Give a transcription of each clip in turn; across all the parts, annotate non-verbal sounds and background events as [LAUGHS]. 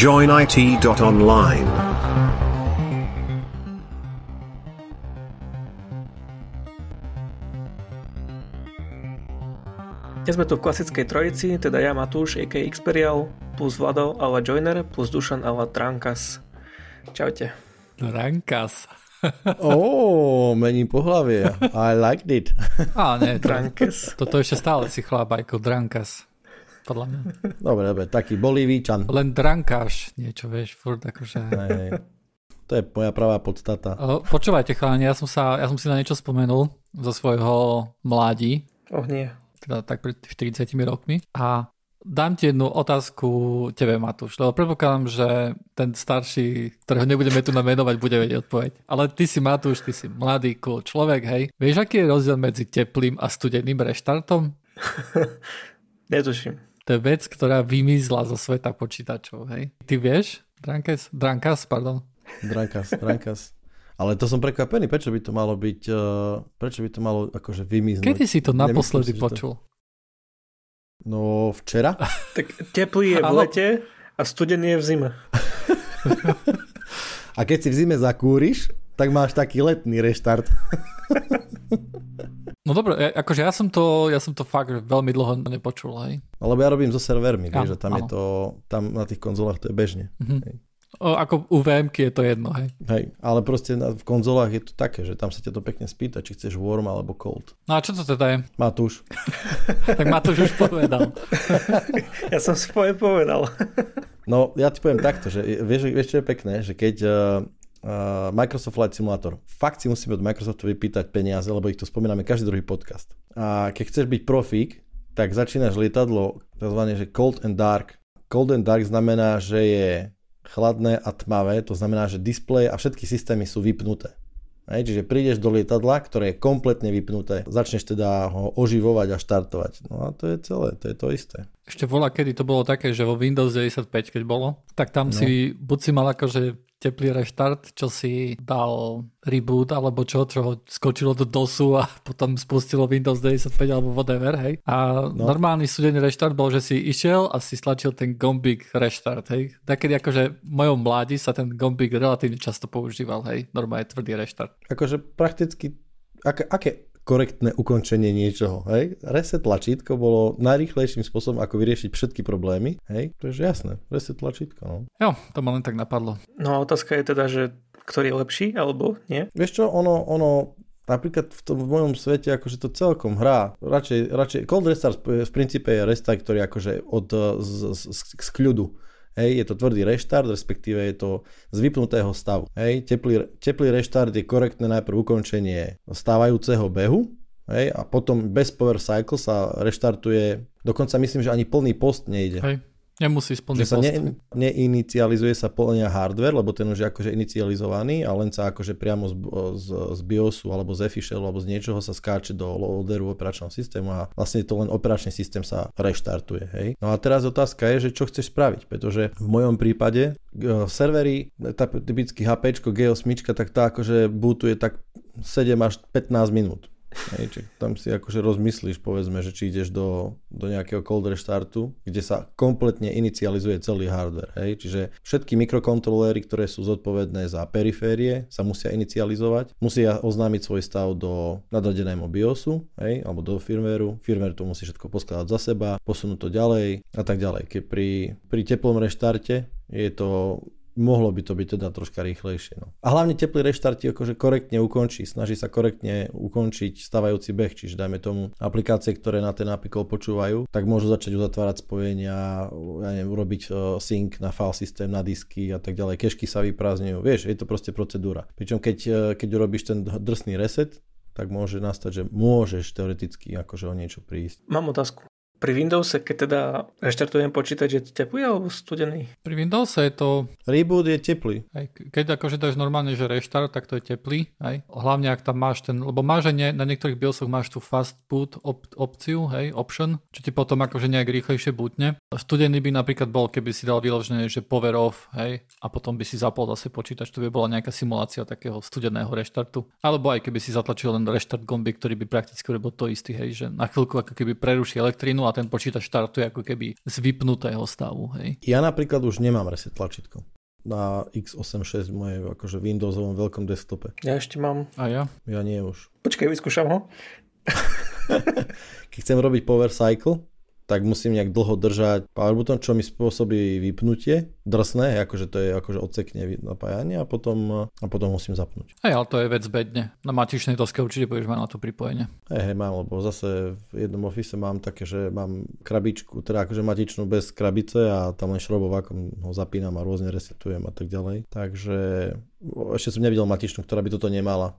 joinit.online. Dnes sme tu v klasickej trojici, teda ja Matúš, a.k. Xperial, plus Vlado ala Joiner, plus Dušan ala Trankas. Čaute. Trankas. Ó, mení pohlavie. I liked it. Á, nie, to, Trankes. toto ešte stále si chlap ako Drankas. Podľa mňa. [LAUGHS] Dobre, dobre, taký bolívíčan. Len Drankáš niečo, vieš, furt akože... Hej. To je moja pravá podstata. O, Počúvajte, chalani, ja som, sa, ja som si na niečo spomenul zo svojho mladí, Oh nie. teda tak pred 40 rokmi. A dám ti jednu otázku tebe, Matúš, lebo predpokladám, že ten starší, ktorého nebudeme tu namenovať, bude vedieť odpoveď. Ale ty si Matúš, ty si mladý, cool človek, hej. Vieš, aký je rozdiel medzi teplým a studeným reštartom? [LAUGHS] Netuším. To je vec, ktorá vymizla zo sveta počítačov, hej. Ty vieš? Drankas? Drankas, pardon. Drankas, drankas. Ale to som prekvapený, prečo by to malo byť, uh, prečo by to malo akože vymiznúť. Kedy si to naposledy si, že to- počul? No včera. [LAUGHS] Tak teplý je v lete a studený je v zime. [LAUGHS] A keď si v zime zakúriš, tak máš taký letný reštart. [LAUGHS] No dobre, ja- akože ja som to, ja som to fakt veľmi dlho nepočul, hej. Lebo ja robím so servermi, Ja, a tam je áno. to, tam na tých konzolách to je bežne. O, ako u VMky je to jedno, hej. Hej, ale proste na, v konzolách je to také, že tam sa ťa to pekne spýta, či chceš warm alebo cold. No a čo to teda je? Matúš. [LAUGHS] Tak Matúš už povedal. [LAUGHS] Ja som si povie povedal. No, ja ti poviem takto, že vieš, vieš čo je pekné, že keď uh, uh, Microsoft Flight Simulator, fakt si musíme od Microsoftu vypýtať peniaze, lebo ich tu spomíname každý druhý podcast. A keď chceš byť profík, tak začínaš lietadlo tzv. že cold and dark. Cold and dark znamená, že je chladné a tmavé, to znamená, že displeje a všetky systémy sú vypnuté. Hej, čiže prídeš do lietadla, ktoré je kompletne vypnuté, začneš teda ho oživovať a štartovať. No a to je celé, to je to isté. Ešte vola, kedy to bolo také, že vo Windows 95, keď bolo, tak tam no. si, buď si mal akože teplý reštart, čo si dal reboot, alebo čo, čo ho skočilo do DOSu a [LAUGHS] potom spustilo Windows 95 alebo whatever, hej. A no. normálny studený reštart bol, že si išiel a si stlačil ten gombík reštart, hej. Takedy akože v mojom mládi sa ten gombík relatívne často používal, hej. Normálne tvrdý reštart. Akože prakticky, aké, aké korektné ukončenie niečoho, hej? Reset tlačítko bolo najrýchlejším spôsobom, ako vyriešiť všetky problémy, hej? To je jasné, reset tlačítko, no. Jo, to ma len tak napadlo. No a otázka je teda, že ktorý je lepší, alebo nie? Vieš čo, ono, ono, napríklad v tom v mojom svete akože to celkom hrá. Radšej, radšej cold restart v v princípe je restart, ktorý akože od eh, z, z, z, z kľudu. Hej, je to tvrdý reštart, respektíve je to z vypnutého stavu. Hej, teplý, teplý reštart je korektné najprv ukončenie stávajúceho behu, hej, a potom bez power cycle sa reštartuje, dokonca myslím, že ani plný post nejde. Hej. Nemusí splniť Že sa ne, neinicializuje sa plňa hardware, lebo ten už je akože inicializovaný a len sa akože priamo z, z, z BIOSu alebo z Officialu alebo z niečoho sa skáče do loaderu operačného systému a vlastne to len operačný systém sa reštartuje. Hej? No a teraz otázka je, že čo chceš spraviť, pretože v mojom prípade uh, servery, tá typický HP, G8, tak tá akože bootuje tak 7 až 15 minút. Hej, či tam si akože rozmyslíš, povedzme, že či ideš do, do nejakého cold restartu, kde sa kompletne inicializuje celý hardware. Hej, čiže všetky mikrokontroléry, ktoré sú zodpovedné za periférie, sa musia inicializovať, musia oznámiť svoj stav do nadradenému BIOSu, hej, alebo do firmwareu. Firmware to musí všetko poskladať za seba, posunúť to ďalej a tak ďalej. Keď pri, pri teplom reštarte je to mohlo by to byť teda troška rýchlejšie. No. A hlavne teplý reštart ti akože korektne ukončí, snaží sa korektne ukončiť stávajúci beh, čiže dajme tomu aplikácie, ktoré na ten API call počúvajú, tak môžu začať uzatvárať spojenia, ja neviem, urobiť uh, sync na file systém, na disky a tak ďalej, kešky sa vyprázdňujú, vieš, je to proste procedúra. Pričom keď, uh, keď urobíš ten drsný reset, tak môže nastať, že môžeš teoreticky akože o niečo prísť. Mám otázku. Pri Windowse, keď teda reštartujem počítač, je to teplý alebo studený? Pri Windowse je to, Reboot je teplý. aj, keď akože dáš normálne, že reštart, tak to je teplý, aj. Hlavne ak tam máš ten, lebo máš aj ne, na niektorých BIOSoch máš tú fast boot op, opciu, hej, option, čo ti potom akože nejak rýchlejšie bootne. Studený by napríklad bol, keby si dal vyložené, že power off, hej, a potom by si zapol zase počítač, to by bola nejaká simulácia takého studeného reštartu. Alebo aj keby si zatlačil len reštart gombík, ktorý by prakticky robil to istý, hej, že na chvíľku ako keby preruší elektrínu a ten počítač štartuje ako keby z vypnutého stavu. Hej. Ja napríklad už nemám reset tlačítko na x86 v mojej akože Windowsovom veľkom desktope. Ja ešte mám. A ja? Ja nie už. Počkaj, vyskúšam ho. [LAUGHS] Keď chcem robiť power cycle, tak musím nejak dlho držať power button, čo mi spôsobí vypnutie, drsné, akože to je akože odsekne napájanie a potom, a potom musím zapnúť. Hej, ale to je vec bedne. Na matičnej doske určite budeš mať na to pripojenie. Hej, hej, mám, lebo zase v jednom office mám také, že mám krabičku, teda akože matičnú bez krabice a tam len šrobovákom ho zapínam a rôzne resetujem a tak ďalej. Takže ešte som nevidel matičnú, ktorá by toto nemala.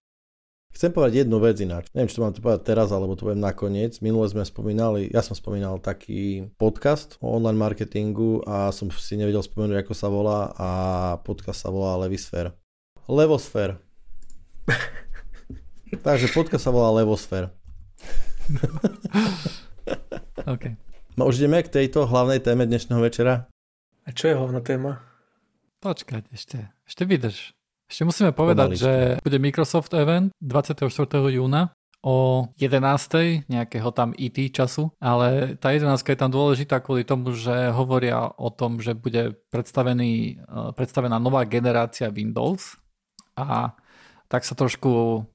Chcem povedať jednu vec ináč. Neviem, či to mám to povedať teraz, alebo to poviem nakoniec. Minule sme spomínali, ja som spomínal taký podcast o online marketingu a som si nevedel spomenúť, ako sa volá a podcast sa volá Levisfér. Levosfér. [LAUGHS] Takže podcast sa volá Levosfér. [LAUGHS] OK. No už ideme k tejto hlavnej téme dnešného večera. A čo je hlavná téma? Počkať ešte. Ešte vydrž. Ešte musíme povedať, Pomaličky. že bude Microsoft event 24. júna o 11. nejakého tam IT času, ale tá 11 je tam dôležitá kvôli tomu, že hovoria o tom, že bude predstavený, eh, predstavená nová generácia Windows a tak sa trošku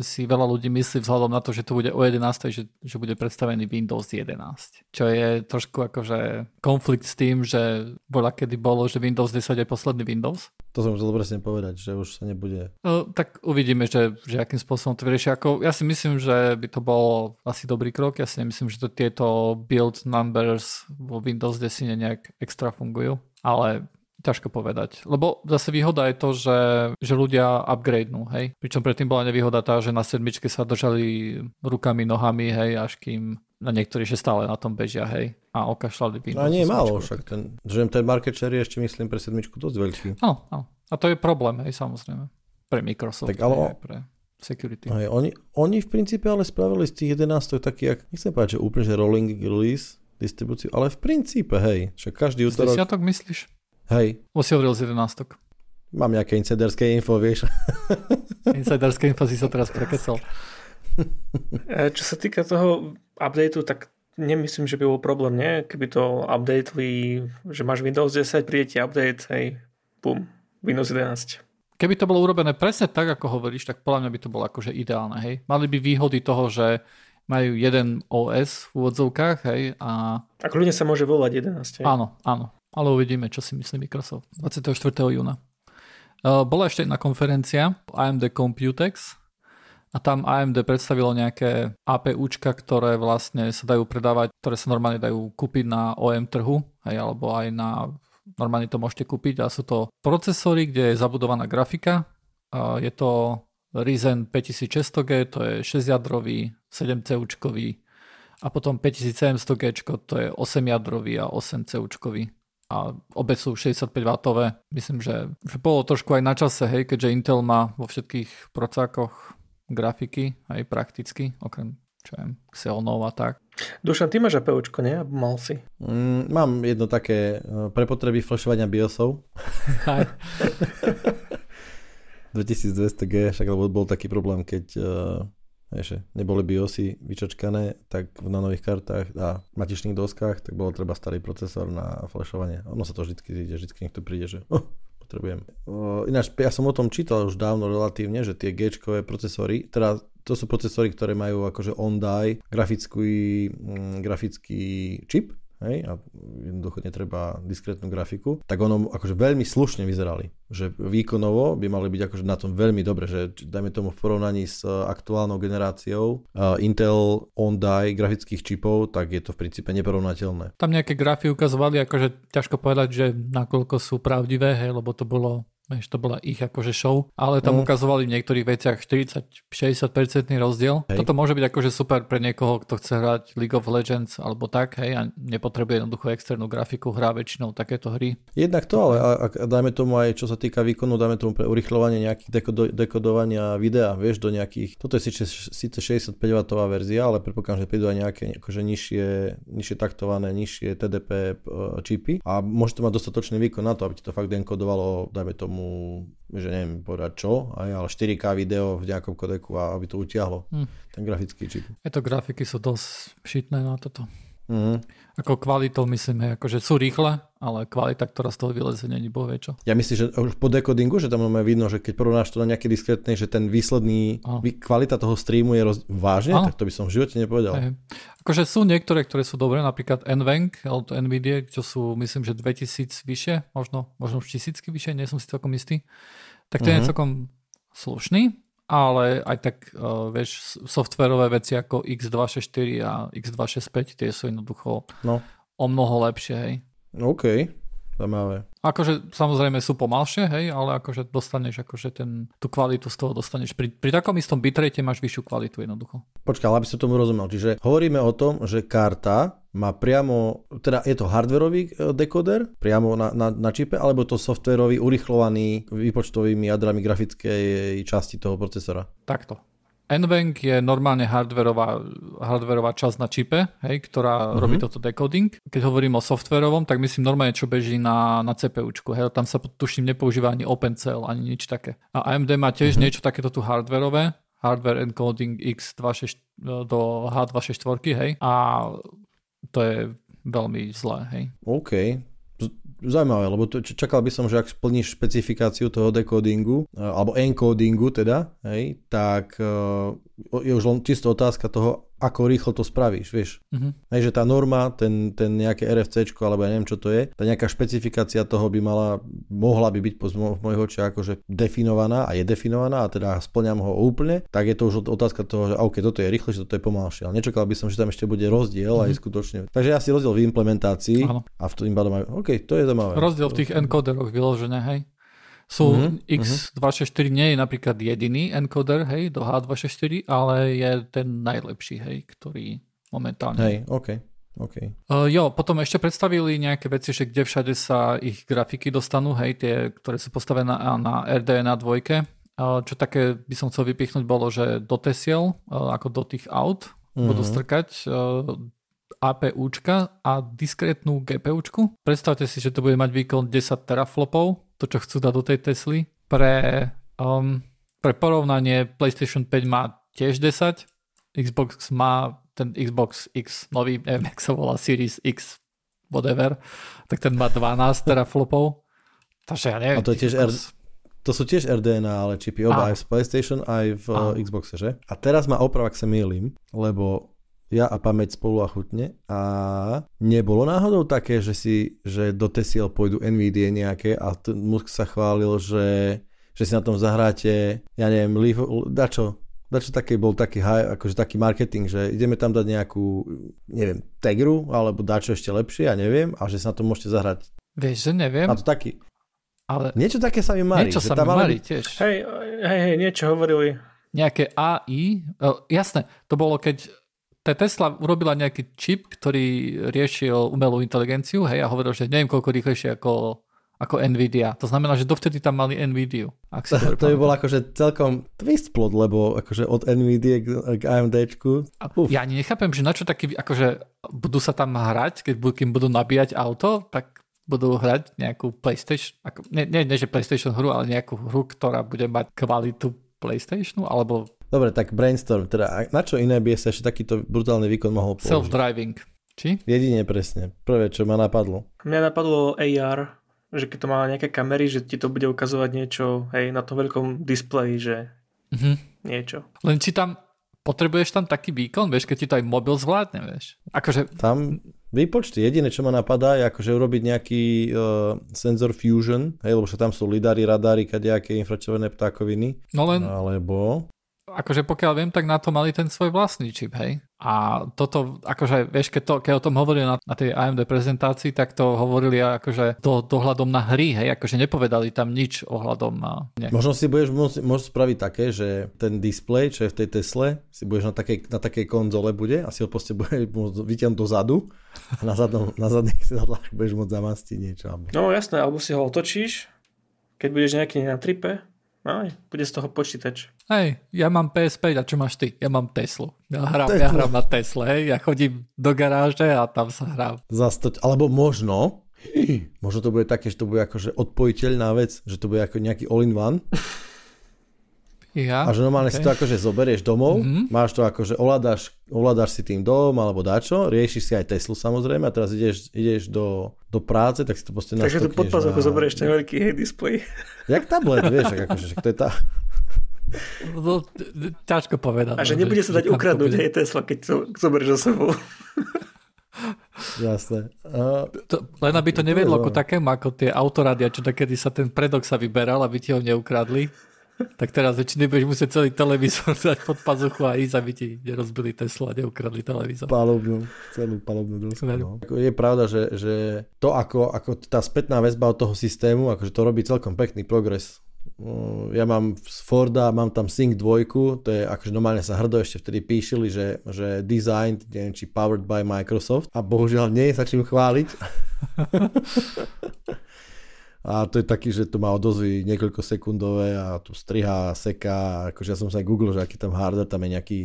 si veľa ľudí myslí vzhľadom na to, že to bude o 11, že, že bude predstavený Windows 11. Čo je trošku akože konflikt s tým, že bola kedy bolo, že Windows 10 je posledný Windows. To som chcel presne povedať, že už sa nebude. No, tak uvidíme, že, že akým spôsobom to vyriešia. Ako, ja si myslím, že by to bol asi dobrý krok. Ja si nemyslím, že to tieto build numbers vo Windows 10 nejak extra fungujú. Ale Ťažko povedať. Lebo zase výhoda je to, že, že ľudia upgradenú, hej. Pričom predtým bola nevýhoda tá, že na sedmičke sa držali rukami, nohami, hej, až kým na niektorí že stále na tom bežia, hej. A okašľali by. No a nie je málo však. Ten, že ten market share je ešte myslím pre sedmičku dosť veľký. No, no. A to je problém, hej, samozrejme. Pre Microsoft, tak, ale... hej, pre security. Hej, oni, oni v princípe ale spravili z tých 11 taký, jak, nechcem povedať, že úplne, že rolling release distribúciu, ale v princípe, hej, že každý útorok... Desiatok myslíš? Hej. Hovoril z 11. Mám nejaké insiderské info, vieš. [LAUGHS] insiderské info si sa teraz prekecal. E, čo sa týka toho updateu, tak nemyslím, že by bol problém, nie? Keby to updateli, že máš Windows 10, príde ti update, hej, bum, Windows 11. Keby to bolo urobené presne tak, ako hovoríš, tak podľa mňa by to bolo akože ideálne, hej. Mali by výhody toho, že majú jeden OS v úvodzovkách, hej, a... Ako ľudia sa môže volať 11, hej. Áno, áno ale uvidíme, čo si myslí Microsoft 24. júna. Uh, bola ešte jedna konferencia AMD Computex a tam AMD predstavilo nejaké APUčka, ktoré vlastne sa dajú predávať, ktoré sa normálne dajú kúpiť na OM trhu, hej, alebo aj na normálne to môžete kúpiť a sú to procesory, kde je zabudovaná grafika. Uh, je to Ryzen 5600G, to je 6-jadrový, 7C-učkový a potom 5700G, to je 8-jadrový a 8C-učkový a obe sú 65W. Myslím, že, že bolo trošku aj na čase, hej, keďže Intel má vo všetkých procákoch grafiky, aj prakticky, okrem čo viem, Xeonov a tak. Dušan, ty máš APUčko, nie? Mal si. Mm, mám jedno také e, pre potreby flashovania BIOSov. 2200G, [LAUGHS] však bol, bol taký problém, keď uh, Vieš, neboli BIOSy vyčačkané, tak na nových kartách a matičných doskách, tak bolo treba starý procesor na flashovanie. Ono sa to vždycky ide, vždycky niekto príde, že oh, potrebujem. O, ináč, ja som o tom čítal už dávno relatívne, že tie g procesory, teda to sú procesory, ktoré majú akože on-die grafický, mm, grafický čip, hej, a jednoducho netreba diskrétnu grafiku, tak ono akože veľmi slušne vyzerali. Že výkonovo by mali byť akože na tom veľmi dobre, že dajme tomu v porovnaní s aktuálnou generáciou uh, Intel on-die grafických čipov, tak je to v princípe neporovnateľné. Tam nejaké grafy ukazovali, akože ťažko povedať, že nakoľko sú pravdivé, hej, lebo to bolo Vieš, to bola ich akože show, ale tam mm. ukazovali v niektorých veciach 40-60% rozdiel. Hej. Toto môže byť akože super pre niekoho, kto chce hrať League of Legends alebo tak, hej, a nepotrebuje jednoducho externú grafiku, hrá väčšinou takéto hry. Jednak to, ale a, a dajme tomu aj, čo sa týka výkonu, dajme tomu pre urychľovanie nejakých dekodo, dekodovania videa, vieš, do nejakých, toto je síce, síce 65W verzia, ale predpokladám, že prídu aj nejaké akože nižšie, nižšie taktované, nižšie TDP čipy a môže to mať dostatočný výkon na to, aby ti to fakt enkodovalo, dajme tomu tomu, že neviem povedať čo, aj, ale 4K video v nejakom kodeku aby to utiahlo, hmm. ten grafický čip. Je to grafiky sú dosť šitné na toto. Mm. Ako kvalitou myslím, hej, akože sú rýchle, ale kvalita, ktorá z toho vyleze, není boh čo. Ja myslím, že už po decodingu, že tam máme vidno, že keď porovnáš to na nejaké diskrétnej, že ten výsledný, Aha. kvalita toho streamu je roz... vážne, Aha. tak to by som v živote nepovedal. Hej. Akože sú niektoré, ktoré sú dobré, napríklad NVENC od NVIDIA, čo sú myslím, že 2000 vyššie, možno, možno už tisícky vyššie, nie som si celkom istý. Tak to uh-huh. je mhm. celkom slušný, ale aj tak, uh, vieš, softverové veci ako X264 a X265, tie sú jednoducho no. o mnoho lepšie, hej. OK, zaujímavé. Akože samozrejme sú pomalšie, hej, ale akože dostaneš akože ten, tú kvalitu z toho dostaneš. Pri, pri takom istom bitrate máš vyššiu kvalitu jednoducho. Počkaj, aby som tomu rozumel. Čiže hovoríme o tom, že karta má priamo, teda je to hardwareový e, dekoder priamo na, na, na čipe, alebo to softwareový urychlovaný výpočtovými jadrami grafickej časti toho procesora? Takto. NVENC je normálne hardwareová, hardwareová časť na čipe, hej, ktorá uh-huh. robí toto decoding. Keď hovorím o softwareovom, tak myslím normálne, čo beží na, na CPUčku. Hej, tam sa tuším nepoužíva ani OpenCL, ani nič také. A AMD má tiež uh-huh. niečo takéto tu hardwareové, hardware encoding X26 do H264, hej. A to je veľmi zlé, hej. OK, zaujímavé, lebo to, čakal by som, že ak splníš špecifikáciu toho decodingu, e, alebo encodingu teda, hej, tak uh, je už len čisto otázka toho, ako rýchlo to spravíš, vieš. Uh-huh. Hej, že tá norma, ten, ten nejaké RFC, alebo ja neviem, čo to je, tá nejaká špecifikácia toho by mala, mohla by byť v mojich očiach akože definovaná a je definovaná a teda splňam ho úplne, tak je to už otázka toho, že OK, toto je rýchlejšie, toto je pomalšie. Ale nečakal by som, že tam ešte bude rozdiel uh-huh. aj skutočne. Takže asi rozdiel v implementácii uh-huh. a v tým pádom aj, OK, to je zaujímavé. Rozdiel v tých encoderoch vyložené, hej. Sú mm-hmm. X264 nie je napríklad jediný encoder, hej, do H264, ale je ten najlepší, hej, ktorý momentálne. Hej, OK. Okay. Uh, jo, potom ešte predstavili nejaké veci, že kde všade sa ich grafiky dostanú, hej, tie, ktoré sú postavené na, na RDNA 2. Uh, čo také by som chcel vypichnúť bolo, že do tesiel, uh, ako do tých aut, mm-hmm. budú strkať uh, APUčka a diskrétnu GPUčku. Predstavte si, že to bude mať výkon 10 teraflopov, to čo chcú dať do tej Tesly. Pre, um, pre porovnanie PlayStation 5 má tiež 10, Xbox má ten Xbox X nový, neviem, jak sa volá, Series X, whatever, tak ten má 12 teraflopov. Takže ja neviem. A to, je tiež R... to sú tiež RDNA, ale čipy oba aj v PlayStation, aj v Áno. Xboxe, že? A teraz ma oprav, ak sa mýlim, lebo ja a pamäť spolu a chutne. A nebolo náhodou také, že si, že do tesiel pôjdu NVIDIA nejaké a t- Musk sa chválil, že, že si na tom zahráte, ja neviem, Leaf, dačo, dačo taký bol taký high, akože taký marketing, že ideme tam dať nejakú, neviem, Tegru, alebo dačo ešte lepšie, ja neviem, a že sa na to môžete zahrať. Vieš, že neviem. A to taký, ale... Niečo také sa mi marí. Niečo sa mi marí tiež. Hej, hej, hej, niečo hovorili. Nejaké AI, oh, jasné, to bolo keď tá Tesla urobila nejaký čip, ktorý riešil umelú inteligenciu, hej, a hovoril, že neviem koľko rýchlejšie ako, ako Nvidia. To znamená, že dovtedy tam mali Nvidia. Ak to, [LAUGHS] to by bol akože celkom twist plot, lebo akože od Nvidia k, k AMDčku. Ja ani nechápem, že na čo taký, akože budú sa tam hrať, keď budú, kým budú nabíjať auto, tak budú hrať nejakú PlayStation, ako, nie, nie, nie, že PlayStation hru, ale nejakú hru, ktorá bude mať kvalitu PlayStationu, alebo Dobre, tak brainstorm, teda na čo iné by sa ešte takýto brutálny výkon mohol použiť? Self-driving. Či? Jedine presne. Prvé, čo ma napadlo. Mňa napadlo AR, že keď to má nejaké kamery, že ti to bude ukazovať niečo hej, na tom veľkom displeji, že mm-hmm. niečo. Len či tam potrebuješ tam taký výkon, vieš, keď ti to aj mobil zvládne, vieš. Akože... Tam výpočty, jediné, čo ma napadá, je akože urobiť nejaký uh, sensor fusion, hej, lebo tam sú lidary, radary, kadejaké infračervené ptákoviny. No len... Alebo akože pokiaľ viem, tak na to mali ten svoj vlastný čip, hej. A toto, akože, vieš, keď, to, keď o tom hovorili na, na tej AMD prezentácii, tak to hovorili akože do, dohľadom na hry, hej, akože nepovedali tam nič ohľadom na... Nejak... Možno si budeš môcť, môcť spraviť také, že ten display, čo je v tej Tesle, si budeš na takej, na takej konzole bude a si ho proste bude môcť vytiahnuť dozadu a na, zadnom, na zadných sedadlách budeš môcť zamastiť niečo. No jasné, alebo si ho otočíš, keď budeš nejaký na tripe, aj, bude z toho počítač. Hej, ja mám PS5 a čo máš ty? Ja mám Teslu. Ja hrám, ja hrám na Tesle, hej. Ja chodím do garáže a tam sa hrám. Zastoť, alebo možno, [CLEARS THROAT] možno to bude také, že to bude akože odpojiteľná vec, že to bude ako nejaký all-in-one. Ja? A že normálne okay. si to akože zoberieš domov, mm-hmm. máš to akože ovládaš, ovládaš si tým dom alebo dačo, riešiš si aj Teslu samozrejme a teraz ideš, ideš do, do práce, tak si to proste Takže to pod pazuchu na... zoberieš ten veľký hej display. Jak tablet, vieš, akože, to je tá... No, ťažko povedať. A že no, nebude sa dať ukradnúť hej Tesla, keď to zoberieš za sebou. [LAUGHS] Jasné. Uh, to, len aby to nevedlo ako takému, ako tie autorádia, čo takedy sa ten predok sa vyberal, aby ti ho neukradli. Tak teraz väčšine budeš musieť celý televízor [LAUGHS] dať pod pazuchu a ísť, aby ti nerozbili Tesla a neukradli televízor. Palubnú, celú palubnú dosku. No. Je pravda, že, že to, ako, ako tá spätná väzba od toho systému, akože to robí celkom pekný progres ja mám z Forda, mám tam Sync 2, to je akože normálne sa hrdo ešte vtedy píšili, že, že design, neviem či powered by Microsoft a bohužiaľ nie je sa čím chváliť. [LAUGHS] a to je taký, že to má odozvy niekoľko sekundové a tu striha, seká, akože ja som sa aj googlil, že aký tam hardware, tam je nejaký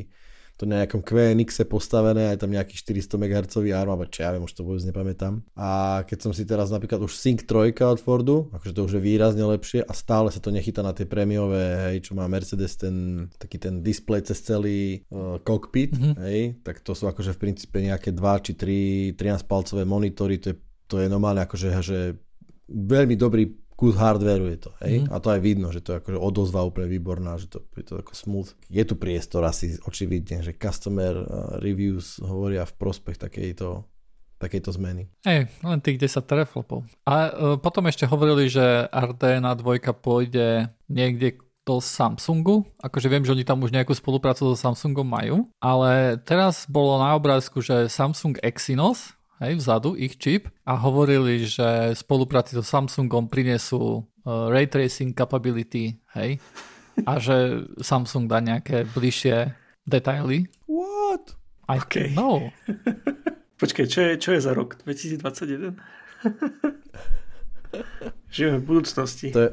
to na nejakom QNX postavené, aj tam nejaký 400 MHz ARM, alebo čo ja viem, už to vôbec nepamätám. A keď som si teraz napríklad už Sync 3 od Fordu, akože to už je výrazne lepšie a stále sa to nechytá na tie prémiové, hej, čo má Mercedes, ten taký ten display cez celý uh, cockpit, mm-hmm. hej, tak to sú akože v princípe nejaké 2 či 3 13-palcové monitory, to je, to je normálne akože že veľmi dobrý kus hardwareu je to, hej? Mm. A to aj vidno, že to je akože odozva úplne výborná, že to je to ako smooth. Je tu priestor asi očividne, že customer uh, reviews hovoria v prospech takejto takejto zmeny. Hej, len tých 10 teraflopov. A uh, potom ešte hovorili, že RDNA 2 pôjde niekde do Samsungu. Akože viem, že oni tam už nejakú spoluprácu so Samsungom majú, ale teraz bolo na obrázku, že Samsung Exynos hej, vzadu, ich čip a hovorili, že spolupráci so Samsungom prinesú uh, ray tracing capability, hej, a že Samsung dá nejaké bližšie detaily. What? I okay. know. [LAUGHS] Počkej, čo je, čo je za rok? 2021? [LAUGHS] Žijeme v budúcnosti. To je,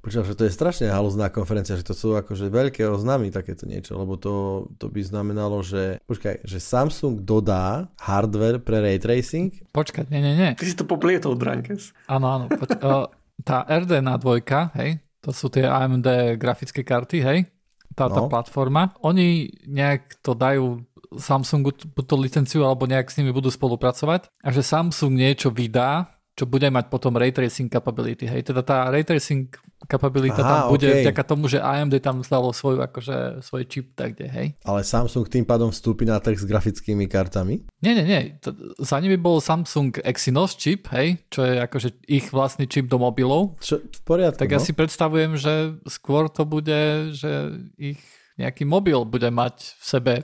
Počúva, že to je strašne haluzná konferencia, že to sú akože veľké oznámy takéto niečo, lebo to, to by znamenalo, že počkaj, že Samsung dodá hardware pre ray tracing? Počkaj, nie, nie, nie. Ty si to poplietol, Drankes. Áno, áno. Poč- [LAUGHS] uh, tá RDNA 2, hej, to sú tie AMD grafické karty, hej, tá, tá no. platforma. Oni nejak to dajú Samsungu tú licenciu alebo nejak s nimi budú spolupracovať a že Samsung niečo vydá, čo bude mať potom ray tracing capability. Hej, teda tá ray tracing kapabilita Aha, tam bude okay. vďaka tomu, že AMD tam stalo svoju, akože, svoj čip tak kde, hej. Ale Samsung tým pádom vstúpi na trh s grafickými kartami? Nie, nie, nie. Za nimi bol Samsung Exynos čip, hej, čo je akože ich vlastný čip do mobilov. Čo, v poriadku, Tak no? ja si predstavujem, že skôr to bude, že ich nejaký mobil bude mať v sebe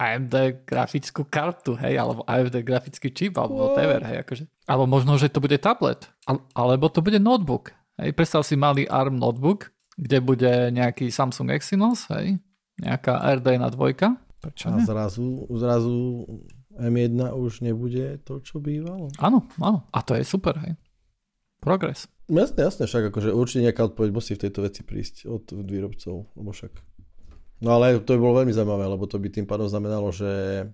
AMD grafickú kartu, hej, alebo AMD grafický čip, alebo whatever, hej, akože. Alebo možno, že to bude tablet, alebo to bude notebook, Hej, predstav si malý ARM notebook, kde bude nejaký Samsung Exynos, hej, nejaká RDNA 2. Prečo a zrazu, zrazu M1 už nebude to, čo bývalo. Áno, áno. A to je super, hej. Progres. Jasne, jasne, však akože určite nejaká odpoveď musí v tejto veci prísť od výrobcov, lebo však... No ale to by bolo veľmi zaujímavé, lebo to by tým pádom znamenalo, že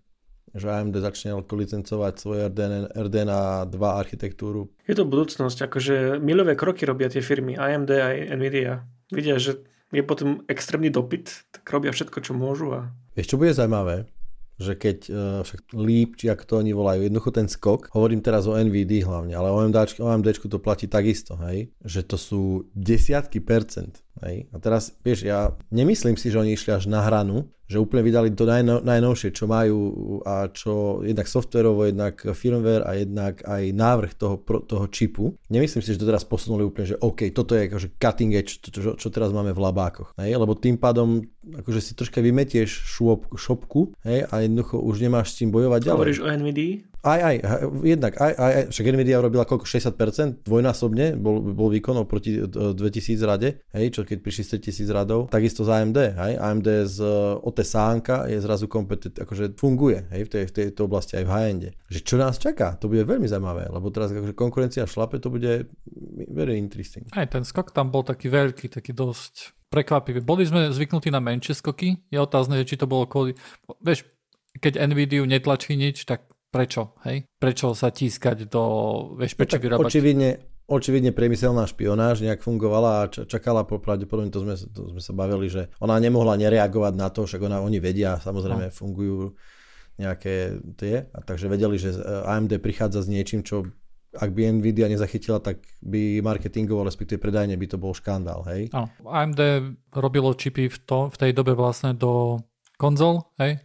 že AMD začne licencovať svoje RDNA, RDNA 2 architektúru. Je to budúcnosť, akože milové kroky robia tie firmy, AMD aj Nvidia. Vidia, že je potom extrémny dopyt, tak robia všetko, čo môžu. A... Vieš, čo bude zaujímavé? Že keď uh, však Leap, či ako to oni volajú, jednoducho ten skok, hovorím teraz o NVD hlavne, ale o AMD, AMD to platí takisto, hej, že to sú desiatky percent, hej. A teraz, vieš, ja nemyslím si, že oni išli až na hranu, že úplne vydali to najno, najnovšie, čo majú a čo jednak softverovo, jednak firmware a jednak aj návrh toho, toho čipu. Nemyslím si, že to teraz posunuli úplne, že OK, toto je akože cutting edge, čo, čo, čo teraz máme v labákoch. Hej? Lebo tým pádom akože si troška vymetieš šop, šopku hej? a jednoducho už nemáš s tým bojovať ďalej. Hovoríš o NVIDII? Aj, aj, jednak, aj, aj, aj, však Nvidia robila koľko, 60%, dvojnásobne bol, bol výkonov proti 2000 rade, hej, čo keď prišli 100 000 radov, takisto z AMD, hej, AMD z OT sánka je zrazu kompetent, akože funguje, hej, v, tej, v tejto oblasti aj v high Že čo nás čaká, to bude veľmi zaujímavé, lebo teraz akože konkurencia šlape, to bude very interesting. Aj ten skok tam bol taký veľký, taký dosť prekvapivý. Boli sme zvyknutí na menšie skoky, je otázne, či to bolo kvôli, vieš, keď Nvidia netlačí nič, tak prečo, hej? Prečo sa tískať do, vieš, prečo no, vyrábať? Očividne, očividne priemyselná špionáž nejak fungovala a čakala, pravdepodobne to sme, to sme sa bavili, že ona nemohla nereagovať na to, však ona, oni vedia, samozrejme no. fungujú nejaké tie, a takže vedeli, že AMD prichádza s niečím, čo ak by Nvidia nezachytila, tak by marketingovo, respektíve predajne by to bol škandál, hej? Áno. AMD robilo čipy v, to, v tej dobe vlastne do konzol, hej?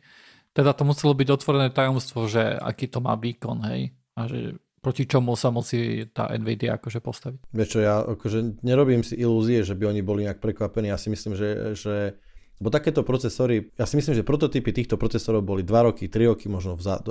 Teda to muselo byť otvorené tajomstvo, že aký to má výkon, hej? A že proti čomu sa musí tá Nvidia akože postaviť. Vieš čo, ja akože nerobím si ilúzie, že by oni boli nejak prekvapení. Ja si myslím, že, že bo takéto procesory, ja si myslím, že prototypy týchto procesorov boli 2 roky, 3 roky možno vzad,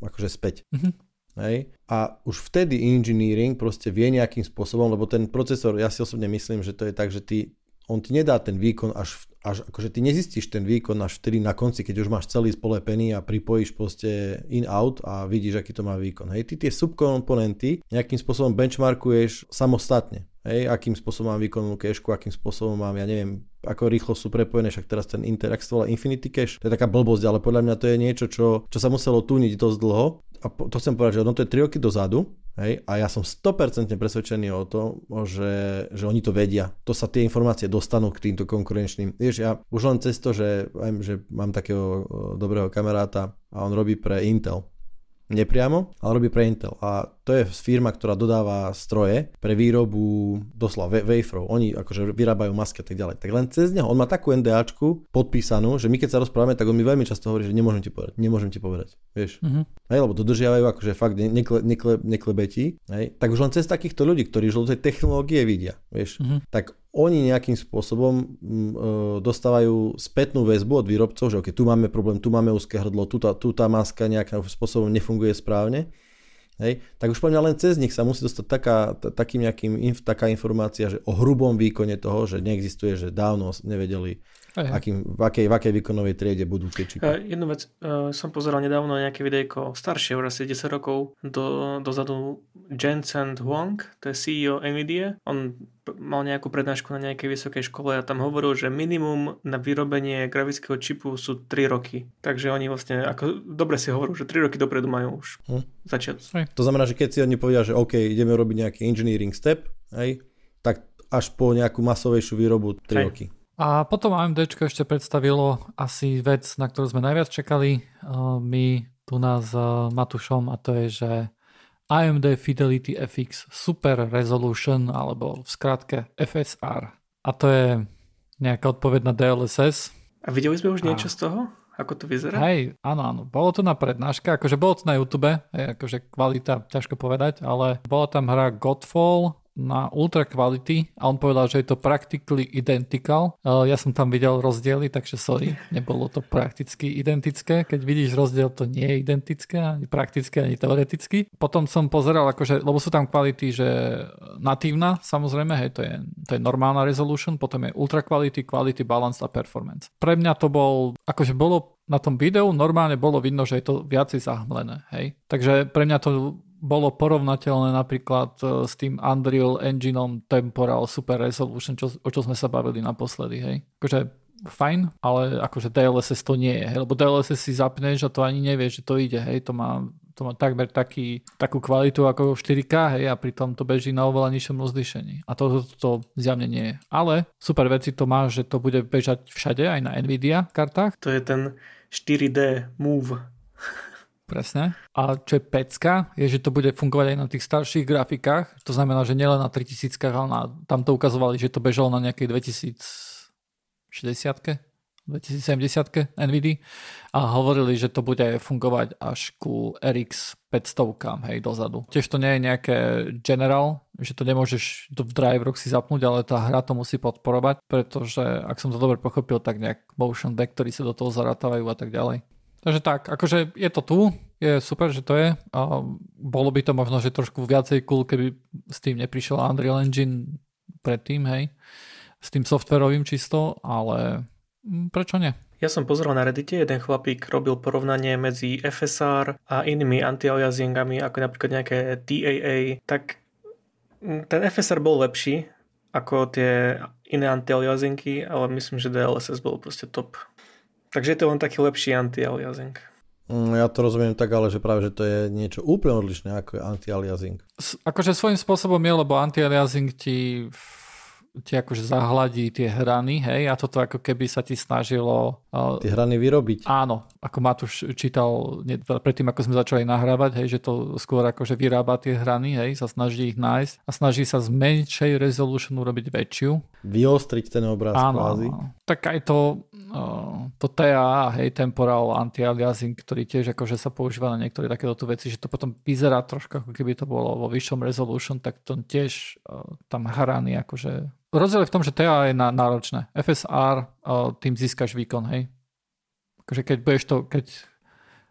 akože späť. Mm-hmm. Hej? A už vtedy engineering proste vie nejakým spôsobom, lebo ten procesor, ja si osobne myslím, že to je tak, že ty, on ti nedá ten výkon až, až akože ty nezistíš ten výkon až vtedy na konci, keď už máš celý spolepený a pripojíš proste in-out a vidíš, aký to má výkon. Hej, ty tie subkomponenty nejakým spôsobom benchmarkuješ samostatne. Hej, akým spôsobom mám výkonnú kešku, akým spôsobom mám, ja neviem, ako rýchlo sú prepojené, však teraz ten Interact Infinity Cache, to je taká blbosť, ale podľa mňa to je niečo, čo, čo sa muselo túniť dosť dlho a to chcem povedať, že ono to je 3 roky dozadu, hej, a ja som 100% presvedčený o tom, že, že oni to vedia. To sa tie informácie dostanú k týmto konkurenčným. Vieš, ja už len cez to, že, že mám takého dobrého kamaráta a on robí pre Intel, nepriamo, ale robí pre Intel. A to je firma, ktorá dodáva stroje pre výrobu doslova waferov. Oni akože vyrábajú masky a tak ďalej. Tak len cez neho, on má takú NDAčku podpísanú, že my keď sa rozprávame, tak on mi veľmi často hovorí, že nemôžem ti povedať, nemôžem ti povedať. Vieš? Uh-huh. Hej, lebo dodržiavajú akože fakt nekle, nekle, neklebetí. Hej? Tak už len cez takýchto ľudí, ktorí už tej technológie vidia, vieš, uh-huh. tak oni nejakým spôsobom mm, e, dostávajú spätnú väzbu od výrobcov, že okay, tu máme problém, tu máme úzke hrdlo, tu tá, tu tá maska nejakým spôsobom nefunguje správne. Hej, tak už poďme len cez nich sa musí dostať taká, takým nejakým, taká informácia, že o hrubom výkone toho, že neexistuje, že dávno nevedeli akým, v, akej, v akej výkonovej triede budú tie čipy. Uh, jednu vec, uh, som pozeral nedávno nejaké videjko, staršie, už asi 10 rokov do, dozadu Jensen Huang, to je CEO NVIDIA, on mal nejakú prednášku na nejakej vysokej škole a tam hovoril, že minimum na vyrobenie grafického čipu sú 3 roky. Takže oni vlastne, ako dobre si hovorú, že 3 roky dopredu majú už hm. začiať. To znamená, že keď si oni povedia, že OK, ideme robiť nejaký engineering step, hej, tak až po nejakú masovejšiu výrobu 3 hej. roky. A potom AMD ešte predstavilo asi vec, na ktorú sme najviac čakali uh, my tu nás s uh, Matušom a to je, že AMD Fidelity FX Super Resolution alebo v skratke FSR. A to je nejaká odpoveď na DLSS. A videli sme už a... niečo z toho? Ako to vyzerá? Hej, áno, áno. Bolo to na prednáške, akože bolo to na YouTube, akože kvalita, ťažko povedať, ale bola tam hra Godfall, na ultra quality a on povedal, že je to practically identical. Ja som tam videl rozdiely, takže sorry, nebolo to prakticky identické. Keď vidíš rozdiel, to nie je identické, ani praktické, ani teoreticky. Potom som pozeral, akože, lebo sú tam kvality, že natívna, samozrejme, hej, to je, to je normálna resolution, potom je ultra quality, quality, balance a performance. Pre mňa to bol, akože bolo na tom videu normálne bolo vidno, že je to viacej zahmlené, hej. Takže pre mňa to bolo porovnateľné napríklad e, s tým Unreal Engineom Temporal Super Resolution, čo, o čo sme sa bavili naposledy, hej. Akože fajn, ale akože DLSS to nie je, hej, lebo DLSS si zapneš a to ani nevieš, že to ide, hej, to má, to má takmer taký, takú kvalitu ako 4K, hej, a pritom to beží na oveľa nižšom rozlišení. A to, to, to zjavne nie je. Ale super veci to má, že to bude bežať všade, aj na Nvidia kartách. To je ten 4D Move Presne. A čo je pecka, je, že to bude fungovať aj na tých starších grafikách. To znamená, že nielen na 3000, ale na, tam to ukazovali, že to bežalo na nejakej 2060 2070 NVIDIA a hovorili, že to bude fungovať až ku RX 500 hej, dozadu. Tiež to nie je nejaké general, že to nemôžeš v driveroch si zapnúť, ale tá hra to musí podporovať, pretože ak som to dobre pochopil, tak nejak motion vektory sa do toho zaratávajú a tak ďalej. Takže tak, akože je to tu, je super, že to je. A bolo by to možno, že trošku viacej cool, keby s tým neprišiel Unreal Engine predtým, hej, s tým softverovým čisto, ale hm, prečo nie? Ja som pozeral na Reddite, jeden chlapík robil porovnanie medzi FSR a inými anti-aliasingami, ako napríklad nejaké TAA, tak hm, ten FSR bol lepší ako tie iné anti-aliasingy, ale myslím, že DLSS bol proste top. Takže je to len taký lepší anti-aliasing. Mm, ja to rozumiem tak, ale že práve, že to je niečo úplne odlišné ako je anti-aliasing. S- akože svojím spôsobom je, lebo anti-aliasing ti ti akože zahladí tie hrany, hej, a toto ako keby sa ti snažilo... Tie hrany vyrobiť. Áno, ako Matúš čítal ne, predtým, ako sme začali nahrávať, hej, že to skôr akože vyrába tie hrany, hej, sa snaží ich nájsť a snaží sa z menšej resolution urobiť väčšiu. Vyostriť ten obraz áno, kvázi. Tak aj to, to TA, hej, temporal anti-aliasing, ktorý tiež akože sa používa na niektoré takéto veci, že to potom vyzerá trošku ako keby to bolo vo vyššom resolution, tak to tiež tam hrany akože Rozdiel je v tom, že TA je náročné. FSR tým získaš výkon, hej. Akože keď budeš to, keď,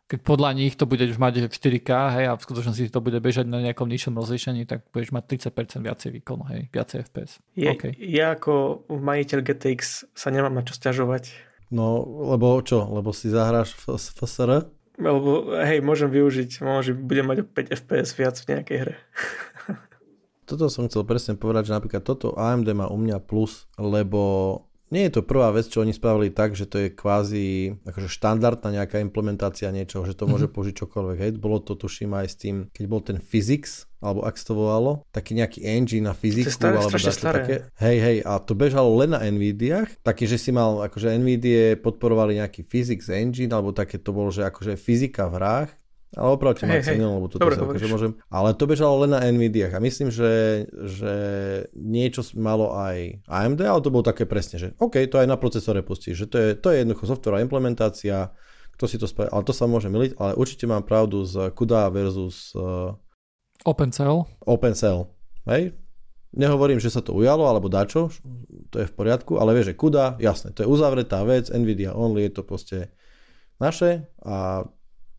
keď podľa nich to budeš mať v 4K, hej, a v skutočnosti to bude bežať na nejakom nižšom rozlišení, tak budeš mať 30% viacej výkonu, hej, viacej FPS. Je, okay. Ja ako majiteľ GTX sa nemám na čo stiažovať. No, lebo čo? Lebo si zahráš v FSR? Lebo, hej, môžem využiť, môžem, budem mať o 5 FPS viac v nejakej hre. [LAUGHS] toto som chcel presne povedať, že napríklad toto AMD má u mňa plus, lebo nie je to prvá vec, čo oni spravili tak, že to je kvázi akože štandardná nejaká implementácia niečoho, že to môže mm-hmm. použiť čokoľvek. Hej, bolo to tuším aj s tým, keď bol ten physics, alebo ak to volalo, taký nejaký engine na fyziku, staré, alebo dačo také. Hej, hej, a to bežalo len na Nvidiach, taký, že si mal, akože Nvidie podporovali nejaký physics engine, alebo také to bolo, že akože fyzika v hrách, ale opravte ma, hey, hey. lebo toto Dobre, sa akože môžem. Ale to bežalo len na Nvidia a myslím, že, že niečo malo aj AMD, ale to bolo také presne, že OK, to aj na procesore pustí, že to je, to je jednoducho software implementácia, kto si to spája, ale to sa môže miliť, ale určite mám pravdu z CUDA versus uh, OpenCell. OpenCell, hej? Nehovorím, že sa to ujalo, alebo dačo, to je v poriadku, ale vieš, že CUDA, jasné, to je uzavretá vec, Nvidia only, je to proste naše a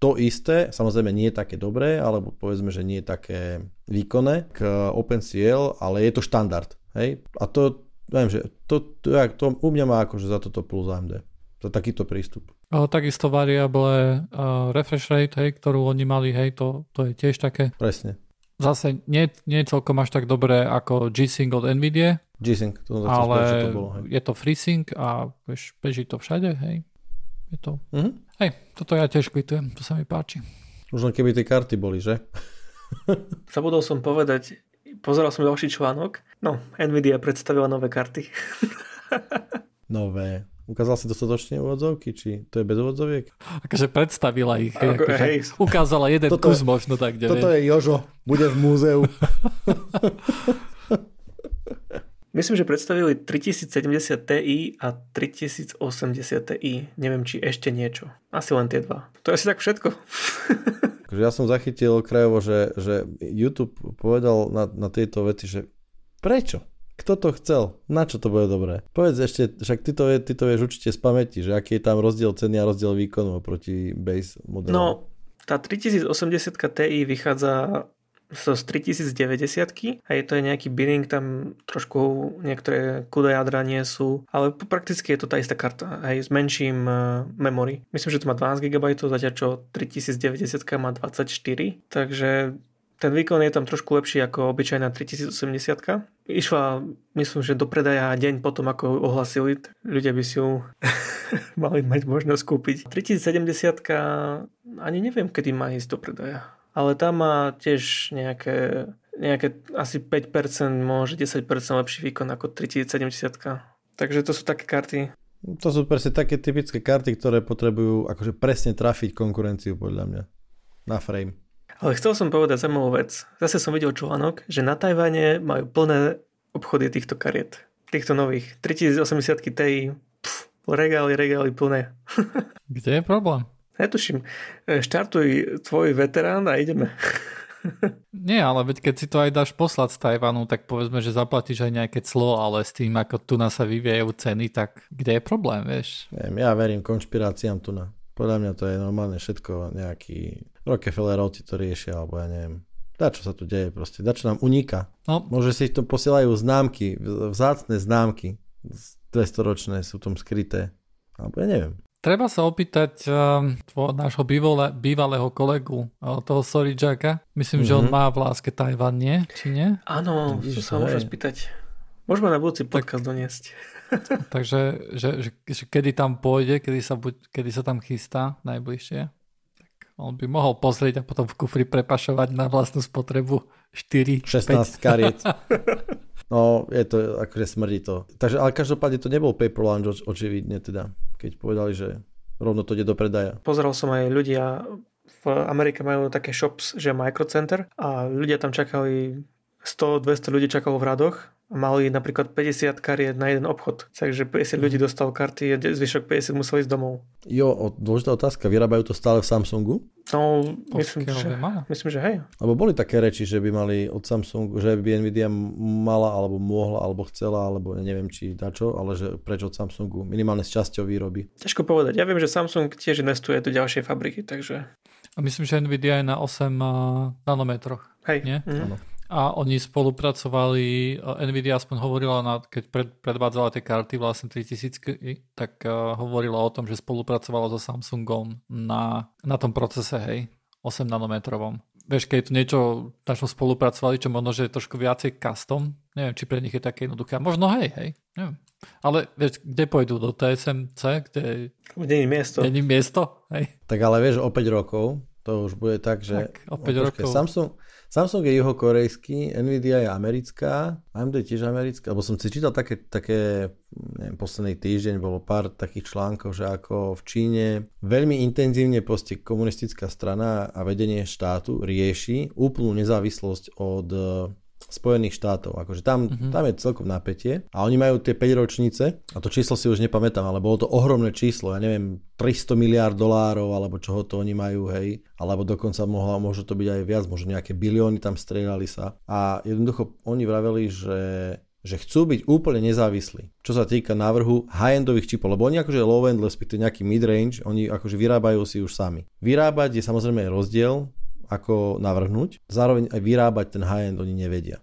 to isté, samozrejme nie je také dobré, alebo povedzme, že nie je také výkonné k OpenCL, ale je to štandard. Hej? A to, neviem, že to, to, to u mňa má akože za toto plus AMD. Za takýto prístup. O, takisto variable uh, refresh rate, hej, ktorú oni mali, hej, to, to je tiež také. Presne. Zase nie, nie celkom až tak dobré ako G-Sync od NVIDIA. G-Sync, to ale povedať, to bolo, hej. je to FreeSync a vieš, beží to všade, hej. Je to... Mm-hmm. Hej, toto ja tiež kvitujem, to sa mi páči. Už len keby tie karty boli, že? [LAUGHS] Zabudol som povedať, pozeral som ďalší článok, no, Nvidia predstavila nové karty. [LAUGHS] nové. Ukázal si dostatočne úvodzovky, či to je bez úvodzoviek? Akože predstavila ich. Ako, akože hej. Ukázala jeden toto kus je, možno tak. Toto je Jožo, bude v múzeu. [LAUGHS] Myslím, že predstavili 3070 Ti a 3080 Ti. Neviem, či ešte niečo. Asi len tie dva. To je asi tak všetko. [LAUGHS] Ja som zachytil krajovo, že, že YouTube povedal na, na tieto veci, že prečo? Kto to chcel? Na čo to bude dobré? Povedz ešte, však ty to, ty to vieš určite z pamäti, že aký je tam rozdiel ceny a rozdiel výkonu oproti base modelu. No, tá 3080 Ti vychádza z 3090 a je to nejaký binning, tam trošku niektoré kuda jadra nie sú, ale prakticky je to tá istá karta, aj s menším uh, memory. Myslím, že to má 12 GB, zatiaľ čo 3090 má 24, takže ten výkon je tam trošku lepší ako obyčajná 3080. Išla, myslím, že do predaja deň potom, ako ohlasili, ľudia by si ju [LAUGHS] mali mať možnosť kúpiť. 3070 ani neviem, kedy má ísť do predaja ale tam má tiež nejaké, nejaké asi 5%, môže 10% lepší výkon ako 3070. Takže to sú také karty. To sú presne také typické karty, ktoré potrebujú akože presne trafiť konkurenciu podľa mňa na frame. Ale chcel som povedať zaujímavú vec. Zase som videl článok, že na Tajvane majú plné obchody týchto kariet. Týchto nových. 3080 Ti, pff, regály, regály plné. [LAUGHS] Kde je problém? Netuším. E, štartuj tvoj veterán a ideme. [LAUGHS] Nie, ale veď keď si to aj dáš poslať z Tajvanu, tak povedzme, že zaplatíš aj nejaké clo, ale s tým, ako tu na sa vyvíjajú ceny, tak kde je problém, vieš? Neviem, ja verím konšpiráciám tu na. Podľa mňa to je normálne všetko nejaký Rockefellerovci to riešia, alebo ja neviem. Dá, čo sa tu deje proste, dá, čo nám uniká. No. Môže si to posielajú známky, vzácne známky, 200 ročné sú tam skryté. Alebo ja neviem. Treba sa opýtať um, tvo, nášho bývalé, bývalého kolegu, uh, toho Sorijaka. Myslím, mm-hmm. že on mhm. má v láske Tajvan, nie? Či nie? Áno, to sa môžem spýtať. Môžeme na budúci podcast tak, doniesť. [LAUGHS] [LAUGHS] takže, že, že, že kedy tam pôjde, kedy sa, buď, kedy sa tam chystá najbližšie? Tak On by mohol pozrieť a potom v kufri prepašovať na vlastnú spotrebu 4, 16 kariet. [LAUGHS] No, je to, akože smrdí to. Takže, ale každopádne to nebol paper lunch očividne teda, keď povedali, že rovno to ide do predaja. Pozeral som aj ľudia v Amerike majú také shops, že Microcenter a ľudia tam čakali 100-200 ľudí čakalo v radoch mali napríklad 50 kariet na jeden obchod. Takže 50 ľudí mhm. dostal karty a zvyšok 50 museli ísť domov. Jo, dôležitá otázka. Vyrábajú to stále v Samsungu? No, myslím, že, myslím, že hej. Lebo boli také reči, že by mali od Samsungu, že by Nvidia mala, alebo mohla, alebo chcela, alebo neviem či dačo, ale že prečo od Samsungu, minimálne s časťou výroby. Ťažko povedať. Ja viem, že Samsung tiež investuje do ďalšej fabriky, takže... A myslím, že Nvidia je na 8 nanometroch. Hej. Nie? Mm. A oni spolupracovali, Nvidia aspoň hovorila, na, keď pred, predvádzala tie karty vlastne 3000, tak uh, hovorila o tom, že spolupracovala so Samsungom na, na tom procese, hej, 8 nanometrovom. Vieš, keď je tu niečo, na čom spolupracovali, čo možno, že je trošku viacej custom, neviem, či pre nich je také jednoduché. Možno hej, hej, neviem. Ale vieš, kde pôjdu? Do TSMC, kde... Kde je miesto. Kde je miesto, hej. Tak ale vieš, o 5 rokov to už bude tak, že... Tak, o 5 no, rokov. Samsung, Samsung je juhokorejský, Nvidia je americká, AMD je tiež americká, lebo som si čítal také, také neviem, posledný týždeň bolo pár takých článkov, že ako v Číne veľmi intenzívne proste komunistická strana a vedenie štátu rieši úplnú nezávislosť od Spojených štátov. Akože tam, uh-huh. tam je celkom napätie. A oni majú tie 5 ročnice, a to číslo si už nepamätám, ale bolo to ohromné číslo, ja neviem, 300 miliard dolárov, alebo čoho to oni majú, hej. Alebo dokonca mohla, môže to byť aj viac, možno nejaké bilióny tam strieľali sa. A jednoducho oni vraveli, že že chcú byť úplne nezávislí, čo sa týka návrhu high-endových čipov, lebo oni akože low-end, respektíve nejaký mid-range, oni akože vyrábajú si už sami. Vyrábať je samozrejme rozdiel, ako navrhnúť. Zároveň aj vyrábať ten high-end oni nevedia.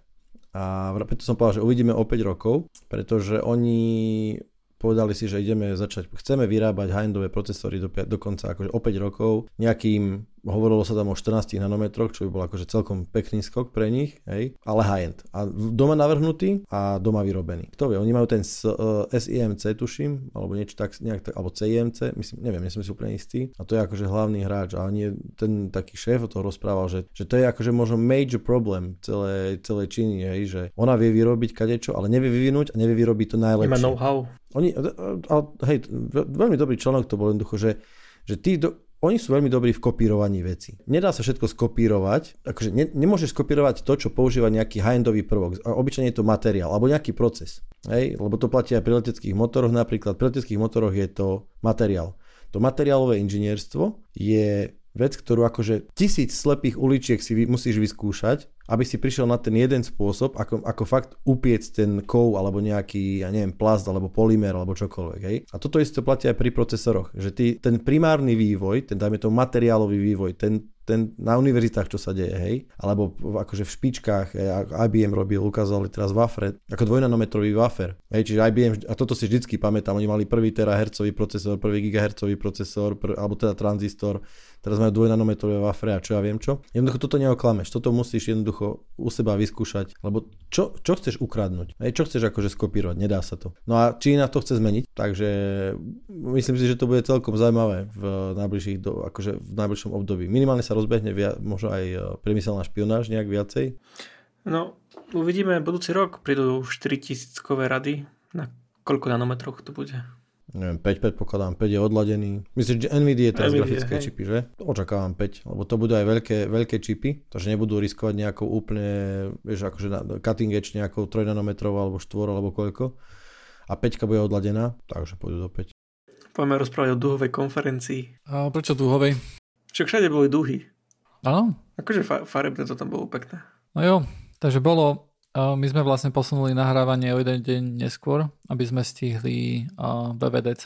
A preto som povedal, že uvidíme o 5 rokov, pretože oni povedali si, že ideme začať, chceme vyrábať high-endové procesory do, dokonca akože o 5 rokov nejakým hovorilo sa tam o 14 nanometroch, čo by bol akože celkom pekný skok pre nich, hej, ale high-end. A doma navrhnutý a doma vyrobený. Kto vie, oni majú ten uh, e, SIMC, tuším, alebo niečo tak, nejak tak, alebo CIMC, myslím, neviem, nie som si úplne istý. A to je akože hlavný hráč. A nie, ten taký šéf o toho rozprával, že, že to je akože možno major problem celej, celej Číny, hej, že ona vie vyrobiť kadečo, ale nevie vyvinúť a nevie vyrobiť to najlepšie. Nemá know-how. Oni, hej, veľmi dobrý článok to bol jednoducho, že, že tí do, oni sú veľmi dobrí v kopírovaní veci. Nedá sa všetko skopírovať, akože ne, nemôžeš skopírovať to, čo používa nejaký high-endový prvok. Obyčajne je to materiál alebo nejaký proces. Hej? Lebo to platí aj pri leteckých motoroch napríklad. Pri leteckých motoroch je to materiál. To materiálové inžinierstvo je vec, ktorú akože tisíc slepých uličiek si musíš vyskúšať aby si prišiel na ten jeden spôsob, ako, ako fakt upiec ten kov alebo nejaký, ja neviem, plast alebo polymer alebo čokoľvek. Hej? A toto isté platí aj pri procesoroch, že ty, ten primárny vývoj, ten dajme to materiálový vývoj, ten, ten na univerzitách, čo sa deje, hej, alebo akože v špičkách, hej, IBM robil, ukázali teraz wafer, ako dvojnanometrový wafer, hej, čiže IBM, a toto si vždycky pamätám, oni mali prvý terahertzový procesor, prvý gigahertzový procesor, pr, alebo teda tranzistor, teraz majú dvojnanometrové wafre a čo ja viem čo. Jednoducho toto neoklameš, toto musíš jednoducho u seba vyskúšať, lebo čo, čo chceš ukradnúť? Hej, čo chceš akože skopírovať? Nedá sa to. No a Čína to chce zmeniť, takže myslím si, že to bude celkom zaujímavé v najbližších, do, akože v najbližšom období. Minimálne sa rozbehne via, možno aj e, priemyselná špionáž nejak viacej. No, uvidíme budúci rok, prídu 4000 kové rady, na koľko nanometroch to bude neviem, 5 predpokladám, 5 je odladený. Myslím, že NVIDIA je teraz NVIDIA, grafické hej. čipy, že? Očakávam 5, lebo to budú aj veľké, veľké čipy, takže nebudú riskovať nejakou úplne, vieš, akože na, cutting edge nejakou 3 nanometrovou alebo 4 alebo koľko. A 5 bude odladená, takže pôjdu do 5. Poďme rozprávať o duhovej konferencii. A prečo duhovej? Čo všade boli duhy. Áno. Akože fa- farebne to tam bolo pekné. No jo, takže bolo my sme vlastne posunuli nahrávanie o jeden deň neskôr, aby sme stihli VVDC,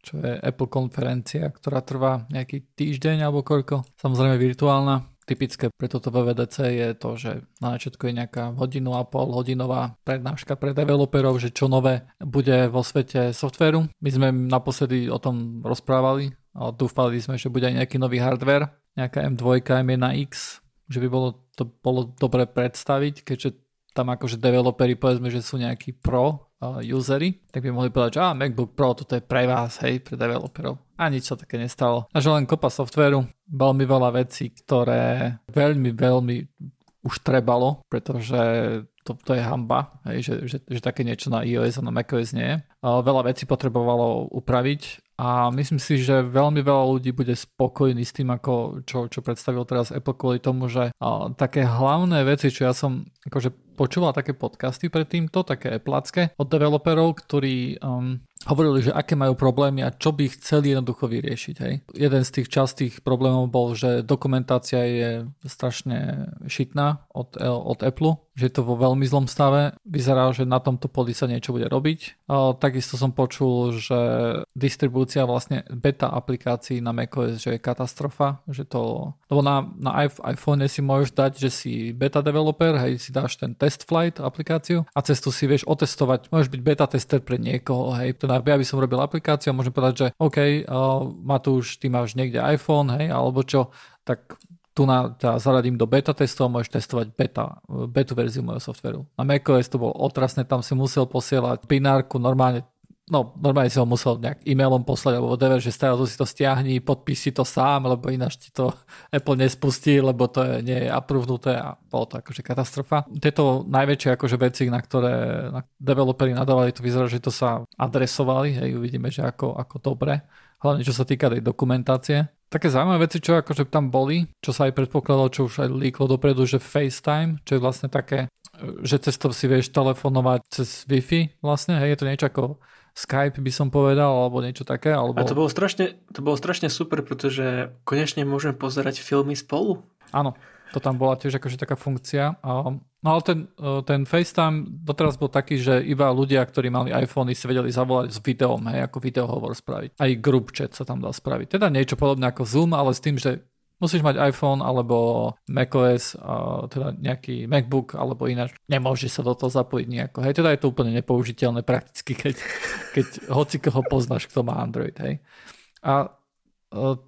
čo je Apple konferencia, ktorá trvá nejaký týždeň alebo koľko. Samozrejme virtuálna. Typické pre toto VVDC je to, že na začiatku je nejaká hodinu a pol hodinová prednáška pre developerov, že čo nové bude vo svete softvéru. My sme naposledy o tom rozprávali a dúfali sme, že bude aj nejaký nový hardware, nejaká M2, M1X, že by bolo to bolo dobre predstaviť, keďže tam akože developeri povedzme, že sú nejakí pro uh, usery, tak by mohli povedať, že ah, MacBook Pro, toto je pre vás, hej, pre developerov. A nič sa také nestalo. A že len kopa softveru, veľmi veľa vecí, ktoré veľmi, veľmi už trebalo, pretože to, to je hamba, hej, že, že, že také niečo na iOS a na macOS nie je. Veľa vecí potrebovalo upraviť a myslím si, že veľmi veľa ľudí bude spokojný s tým, ako, čo, čo predstavil teraz Apple kvôli tomu, že také hlavné veci, čo ja som akože počúval také podcasty pred týmto, také Appleacké od developerov, ktorí um, hovorili, že aké majú problémy a čo by chceli jednoducho vyriešiť. Hej. Jeden z tých častých problémov bol, že dokumentácia je strašne šitná od, od Apple, že je to vo veľmi zlom stave. Vyzerá, že na tomto poli sa niečo bude robiť. A takisto som počul, že distribúcia vlastne beta aplikácií na macOS, že je katastrofa, že to... Lebo na, na iPhone si môžeš dať, že si beta developer, hej, si dáš ten test flight aplikáciu a cestu si vieš otestovať. Môžeš byť beta tester pre niekoho, hej, teda ja by som robil aplikáciu a môžem povedať, že OK, uh, Matúš, ty máš niekde iPhone, hej, alebo čo, tak tu na, ťa zaradím do beta testov a môžeš testovať beta, beta verziu mojho softveru. Na macOS to bolo otrasné, tam si musel posielať binárku normálne no normálne si ho musel nejak e-mailom poslať alebo whatever, že stále si to stiahni, podpíš to sám, lebo ináč ti to [LAUGHS] Apple nespustí, lebo to je, nie je aprovnuté a bolo to akože katastrofa. Tieto najväčšie akože veci, na ktoré na developeri nadávali, to vyzerá, že to sa adresovali, hej, uvidíme, že ako, ako dobre, hlavne čo sa týka tej dokumentácie. Také zaujímavé veci, čo akože tam boli, čo sa aj predpokladalo, čo už aj líklo dopredu, že FaceTime, čo je vlastne také, že cez to si vieš telefonovať cez Wi-Fi vlastne, hej, je to niečo ako Skype by som povedal, alebo niečo také. Alebo... A to bolo, strašne, to bolo strašne super, pretože konečne môžeme pozerať filmy spolu. Áno, to tam bola tiež akože taká funkcia. No ale ten, e, ten FaceTime doteraz bol taký, že iba ľudia, ktorí mali iPhony, si vedeli zavolať s videom, hej, ako videohovor spraviť. Aj group chat sa tam dá spraviť. Teda niečo podobné ako Zoom, ale s tým, že musíš mať iPhone alebo macOS, teda nejaký MacBook alebo ináč. Nemôže sa do toho zapojiť nejako. Hej, teda je to úplne nepoužiteľné prakticky, keď, keď hoci koho poznáš, kto má Android. Hej. A e,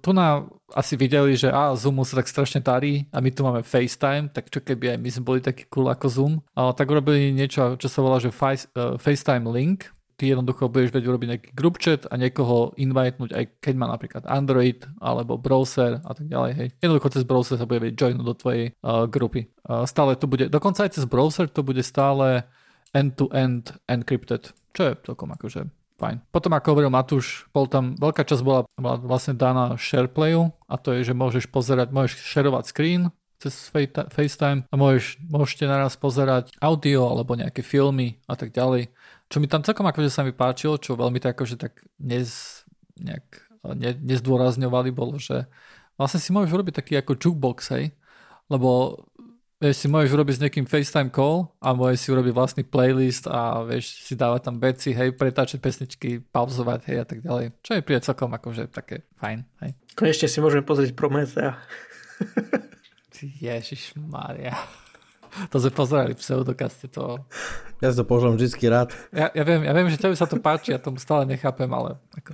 tu na asi videli, že a Zoom sa tak strašne tarí a my tu máme FaceTime, tak čo keby aj my sme boli takí cool ako Zoom, a tak urobili niečo, čo sa volá, že face, uh, FaceTime Link, ty jednoducho budeš vedieť urobiť nejaký group chat a niekoho invitenúť, aj keď má napríklad Android alebo browser a tak ďalej. Hej. Jednoducho cez browser sa bude vedieť joinúť do tvojej uh, grupy. Uh, stále to bude, dokonca aj cez browser to bude stále end-to-end encrypted, čo je celkom akože fajn. Potom ako hovoril Matúš, bol tam, veľká časť bola, bola vlastne daná SharePlayu a to je, že môžeš pozerať, môžeš shareovať screen cez FaceTime a môžeš, môžete naraz pozerať audio alebo nejaké filmy a tak ďalej. Čo mi tam celkom akože sa mi páčilo, čo veľmi tak akože tak nez, nejak, ne, nezdôrazňovali, bolo, že vlastne si môžeš urobiť taký ako jukebox, hej, lebo vieš, si môžeš urobiť s niekým FaceTime call a môžeš si urobiť vlastný playlist a vieš si dávať tam veci, hej, pretáčať pesničky, pauzovať, hej a tak ďalej. Čo je príde celkom akože také fajn, hej. Konečne si môžeme pozrieť Prometea. Ježiš Maria. To sme pozerali v pseudokaste to. Ja si to poželám vždy rád. Ja, ja, viem, ja viem, že tebe sa to páči, ja tomu stále nechápem, ale... Ako...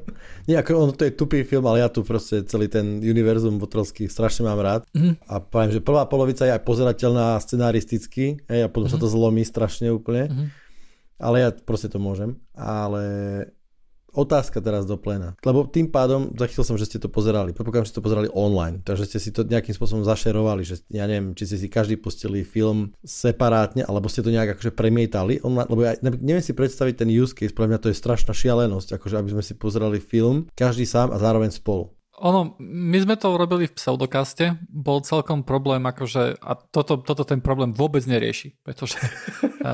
[LAUGHS] Nie, ako ono to je tupý film, ale ja tu proste celý ten univerzum Botrovský strašne mám rád. Mm-hmm. A poviem, že prvá polovica je aj pozerateľná scenaristicky, hej, a potom mm-hmm. sa to zlomí strašne úplne. Mm-hmm. Ale ja proste to môžem. Ale Otázka teraz do plena. Lebo tým pádom zachytil som, že ste to pozerali. Predpokladám, že ste to pozerali online. Takže ste si to nejakým spôsobom zašerovali. Že ja neviem, či ste si každý pustili film separátne, alebo ste to nejak akože premietali online. Lebo ja neviem si predstaviť ten use case. Pre mňa to je strašná šialenosť. Akože aby sme si pozerali film, každý sám a zároveň spolu. Ono, my sme to robili v pseudokaste, bol celkom problém, akože, a toto, toto ten problém vôbec nerieši, pretože [LAUGHS]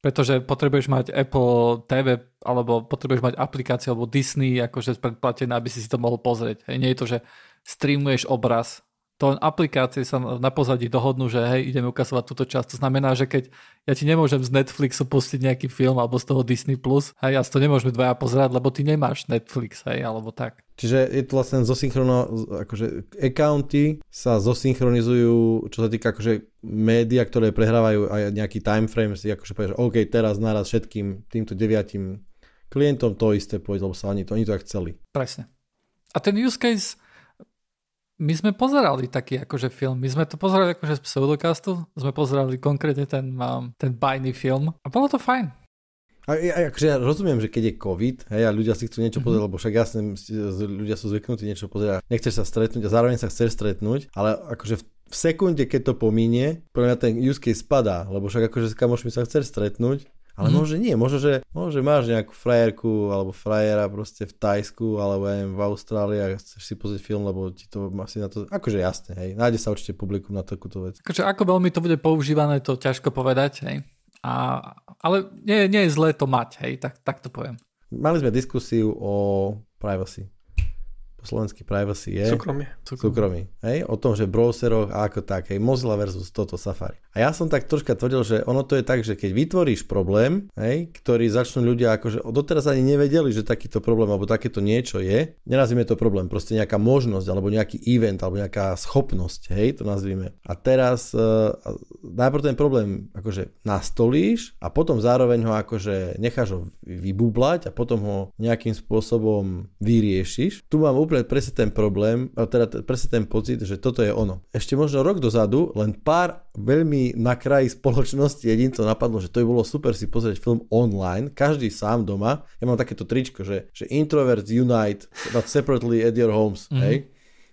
pretože potrebuješ mať Apple TV alebo potrebuješ mať aplikáciu alebo Disney akože predplatené, aby si si to mohol pozrieť. Hej, nie je to, že streamuješ obraz to aplikácie sa na pozadí dohodnú, že hej, ideme ukazovať túto časť. To znamená, že keď ja ti nemôžem z Netflixu pustiť nejaký film alebo z toho Disney+, Plus, hej, ja si to nemôžeme dvaja pozerať, lebo ty nemáš Netflix, hej, alebo tak. Čiže je to vlastne zosynchrono, akože accounty sa zosynchronizujú, čo sa týka akože média, ktoré prehrávajú aj nejaký time frame, si akože povieš, OK, teraz naraz všetkým týmto deviatim klientom to isté pôjde, lebo sa oni to, oni to aj chceli. Presne. A ten use case my sme pozerali taký akože film. My sme to pozerali akože z pseudokastu. Sme pozerali konkrétne ten, um, ten bajný film. A bolo to fajn. A ja, akože ja rozumiem, že keď je COVID, hej, a ľudia si chcú niečo mm-hmm. pozrieť, lebo však jasne ľudia sú zvyknutí niečo pozrieť a nechceš sa stretnúť a zároveň sa chceš stretnúť, ale akože v, v sekunde, keď to pominie, pre mňa ten use case spadá, lebo však akože s kamošmi sa chceš stretnúť, ale mm. možno nie, možno že, možno, že máš nejakú frajerku alebo frajera proste v Tajsku alebo aj v Austrálii a chceš si pozrieť film, lebo ti to asi na to, akože jasne, hej, nájde sa určite publikum na takúto vec. Akože ako veľmi to bude používané, to ťažko povedať, hej. A, ale nie, nie je zlé to mať, hej, tak, tak to poviem. Mali sme diskusiu o privacy po slovensky privacy je... Súkromie. Súkromie. Hej? O tom, že browseroch a ako tak, hej, Mozilla versus toto Safari. A ja som tak troška tvrdil, že ono to je tak, že keď vytvoríš problém, hej, ktorý začnú ľudia akože doteraz ani nevedeli, že takýto problém alebo takéto niečo je, nenazvime to problém, proste nejaká možnosť alebo nejaký event alebo nejaká schopnosť, hej, to nazvime. A teraz uh, najprv ten problém akože nastolíš a potom zároveň ho akože necháš ho vybublať a potom ho nejakým spôsobom vyriešiš. Tu mám úplne presne ten problém, teda presne ten pocit, že toto je ono. Ešte možno rok dozadu len pár veľmi na kraji spoločnosti jedincov napadlo, že to by bolo super si pozrieť film online, každý sám doma. Ja mám takéto tričko, že, že introverts unite, but separately at your homes, mm-hmm. hej.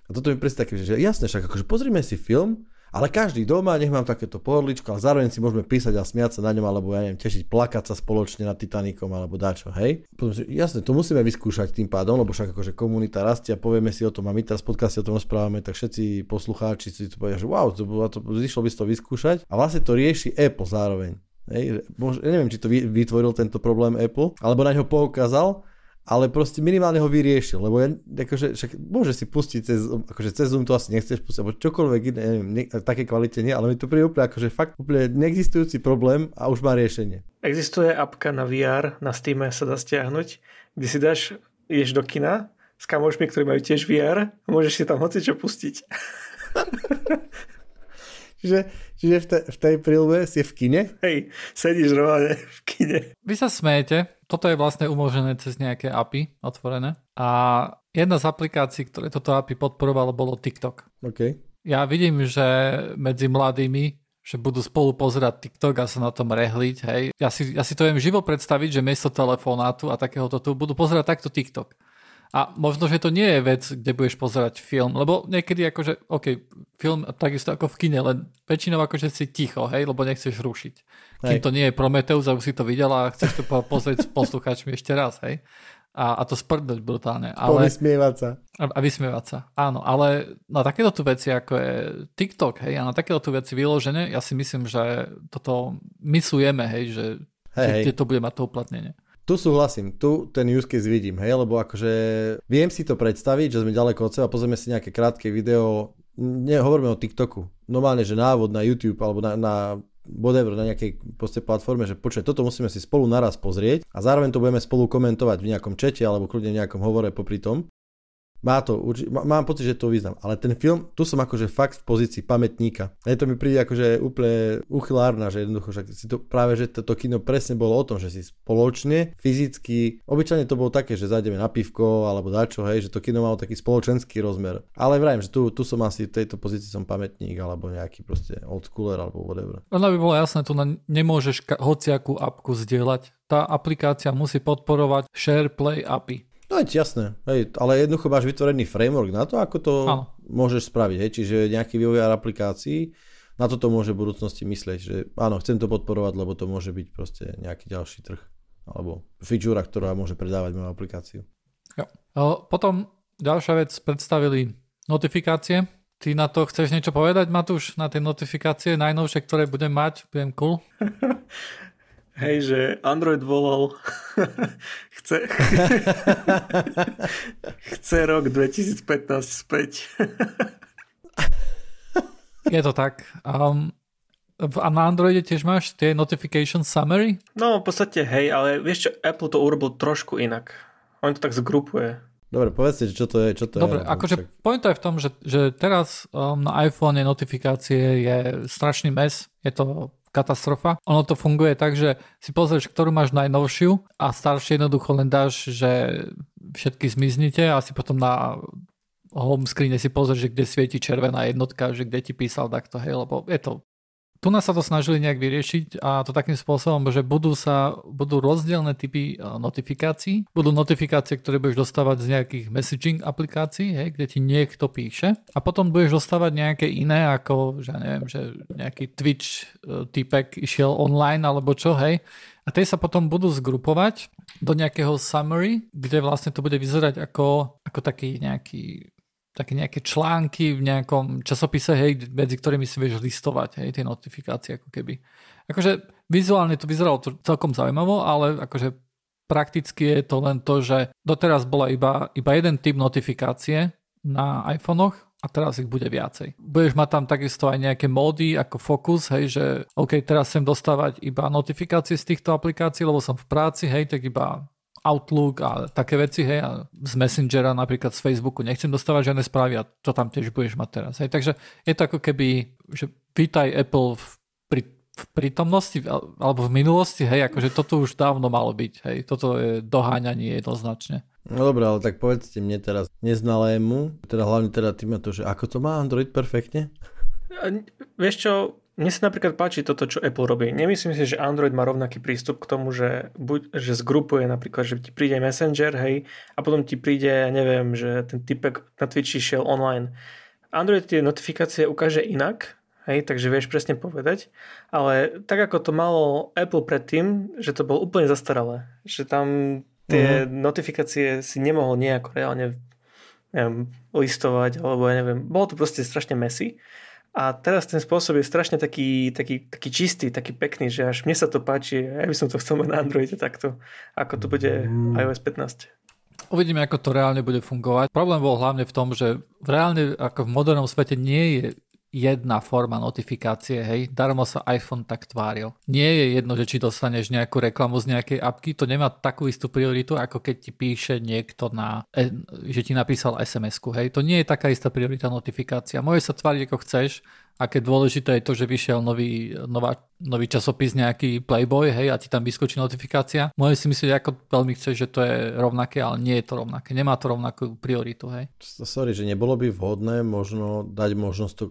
A toto mi presne také, že jasne, však akože pozrime si film, ale každý doma, nech mám takéto pohodličko, ale zároveň si môžeme písať a smiať sa na ňom, alebo ja neviem, tešiť, plakať sa spoločne nad Titanikom, alebo dačo, hej. Potom, že, jasne, to musíme vyskúšať tým pádom, lebo však akože komunita rastie a povieme si o tom a my teraz v podcaste o tom rozprávame, tak všetci poslucháči si to povedia, že wow, to, to, zišlo by si to vyskúšať a vlastne to rieši Apple zároveň. Hej, ja neviem, či to vytvoril tento problém Apple, alebo na ňo poukázal, ale proste minimálne ho vyriešil, lebo ja, akože, však môže si pustiť cez, akože cez Zoom to asi nechceš pustiť, alebo čokoľvek iné, neviem, ne, také kvalite nie, ale mi to príde úplne akože fakt úplne neexistujúci problém a už má riešenie. Existuje apka na VR, na Steam sa dá stiahnuť, kde si dáš, ideš do kina s kamošmi, ktorí majú tiež VR a môžeš si tam hoci čo pustiť. [LAUGHS] čiže, čiže v, te, v tej prílbe si v kine? Hej, sedíš rovne v kine. Vy sa smejete, toto je vlastne umožnené cez nejaké API otvorené. A jedna z aplikácií, ktoré toto API podporovalo, bolo TikTok. Okay. Ja vidím, že medzi mladými že budú spolu pozerať TikTok a sa na tom rehliť, hej. Ja si, ja si to viem živo predstaviť, že miesto telefonátu a takéhoto tu budú pozerať takto TikTok. A možno, že to nie je vec, kde budeš pozerať film, lebo niekedy akože, OK, film takisto ako v kine, len väčšinou akože si ticho, hej, lebo nechceš rušiť. Kým hej. to nie je Prometheus a už si to videl a chceš to pozrieť s poslucháčmi ešte raz, hej. A, a to sprdnúť brutálne. Ale, vysmievať sa. A, a vysmievať sa, áno. Ale na takéto tu veci, ako je TikTok, hej, a na takéto tu veci vyložené, ja si myslím, že toto myslujeme, hej, že, hej, že hej. to bude mať to uplatnenie. Tu súhlasím, tu ten use case vidím, hej, lebo akože viem si to predstaviť, že sme ďaleko od seba, pozrieme si nejaké krátke video, nehovoríme o TikToku, normálne, že návod na YouTube alebo na, na whatever, na nejakej proste platforme, že počuj, toto musíme si spolu naraz pozrieť a zároveň to budeme spolu komentovať v nejakom čete alebo kľudne v nejakom hovore popri tom. Má to, urči- mám pocit, že to význam, ale ten film, tu som akože fakt v pozícii pamätníka. A to mi príde akože úplne uchylárna, že jednoducho, však si to práve, že toto kino presne bolo o tom, že si spoločne, fyzicky, obyčajne to bolo také, že zajdeme na pivko alebo dačo, hej, že to kino malo taký spoločenský rozmer. Ale vrajím, že tu, tu som asi v tejto pozícii som pamätník alebo nejaký proste old schooler alebo whatever. Len aby bolo jasné, tu nemôžeš ka- hociakú apku zdieľať. Tá aplikácia musí podporovať SharePlay API. No je jasné, hej, ale jednoducho máš vytvorený framework na to, ako to ano. môžeš spraviť. Hej, čiže nejaký vývojár aplikácií na toto môže v budúcnosti myslieť, že áno, chcem to podporovať, lebo to môže byť proste nejaký ďalší trh alebo feature, ktorá môže predávať moju aplikáciu. Jo. Potom ďalšia vec, predstavili notifikácie. Ty na to chceš niečo povedať, Matúš, na tie notifikácie najnovšie, ktoré budem mať? Budem cool? [LAUGHS] Hej, že Android volal [LAUGHS] chce, [LAUGHS] chce rok 2015 späť. [LAUGHS] Je to tak. Um, a na Androide tiež máš tie notification summary? No, v podstate hej, ale vieš čo, Apple to urobil trošku inak. On to tak zgrupuje. Dobre, povedzte, čo to je. Čo to Dobre, je, akože point je v tom, že, že teraz um, na iPhone notifikácie je strašný mes. Je to katastrofa. Ono to funguje tak, že si pozrieš, ktorú máš najnovšiu a staršie jednoducho len dáš, že všetky zmiznite a si potom na home screene si pozrieš, že kde svieti červená jednotka, že kde ti písal takto, hej, lebo je to tu nás sa to snažili nejak vyriešiť a to takým spôsobom, že budú sa budú rozdielne typy e, notifikácií. Budú notifikácie, ktoré budeš dostávať z nejakých messaging aplikácií, hej, kde ti niekto píše a potom budeš dostávať nejaké iné, ako že neviem, že nejaký Twitch e, typek išiel online alebo čo, hej. A tie sa potom budú zgrupovať do nejakého summary, kde vlastne to bude vyzerať ako, ako taký nejaký také nejaké články v nejakom časopise, hej, medzi ktorými si vieš listovať, hej, tie notifikácie ako keby. Akože vizuálne to vyzeralo celkom zaujímavo, ale akože prakticky je to len to, že doteraz bola iba, iba jeden typ notifikácie na iPhonech a teraz ich bude viacej. Budeš mať tam takisto aj nejaké módy ako Focus, hej, že OK, teraz chcem dostávať iba notifikácie z týchto aplikácií, lebo som v práci, hej, tak iba Outlook a také veci, hej, a z Messengera napríklad z Facebooku nechcem dostávať žiadne správy a to tam tiež budeš mať teraz. Hej. Takže je to ako keby, že vítaj Apple v, pri, v prítomnosti alebo v minulosti, hej, akože toto už dávno malo byť, hej, toto je doháňanie jednoznačne. No dobré, ale tak povedzte mne teraz neznalému, teda hlavne teda tým to, že ako to má Android perfektne? Vieš čo, mne sa napríklad páči toto, čo Apple robí. Nemyslím si, že Android má rovnaký prístup k tomu, že, buď, že zgrupuje napríklad, že ti príde Messenger, hej, a potom ti príde, ja neviem, že ten typek na Twitchi šiel online. Android tie notifikácie ukáže inak, hej, takže vieš presne povedať, ale tak ako to malo Apple predtým, že to bolo úplne zastaralé, že tam tie mm. notifikácie si nemohol nejako reálne neviem, listovať, alebo ja neviem, bolo to proste strašne messy. A teraz ten spôsob je strašne taký, taký, taký čistý, taký pekný, že až mne sa to páči. Ja by som to chcel mať na Androide takto, ako to bude mm. iOS 15. Uvidíme, ako to reálne bude fungovať. Problém bol hlavne v tom, že v reálne, ako v modernom svete nie je jedna forma notifikácie, hej, darmo sa iPhone tak tváril. Nie je jedno, že či dostaneš nejakú reklamu z nejakej apky, to nemá takú istú prioritu, ako keď ti píše niekto na, e, že ti napísal SMS-ku, hej, to nie je taká istá priorita notifikácia. Môže sa tváriť ako chceš, aké dôležité je to, že vyšiel nový, nová, nový časopis nejaký Playboy, hej, a ti tam vyskočí notifikácia. Môže si myslieť, ako veľmi chceš, že to je rovnaké, ale nie je to rovnaké. Nemá to rovnakú prioritu, hej. Sorry, že nebolo by vhodné možno dať možnosť to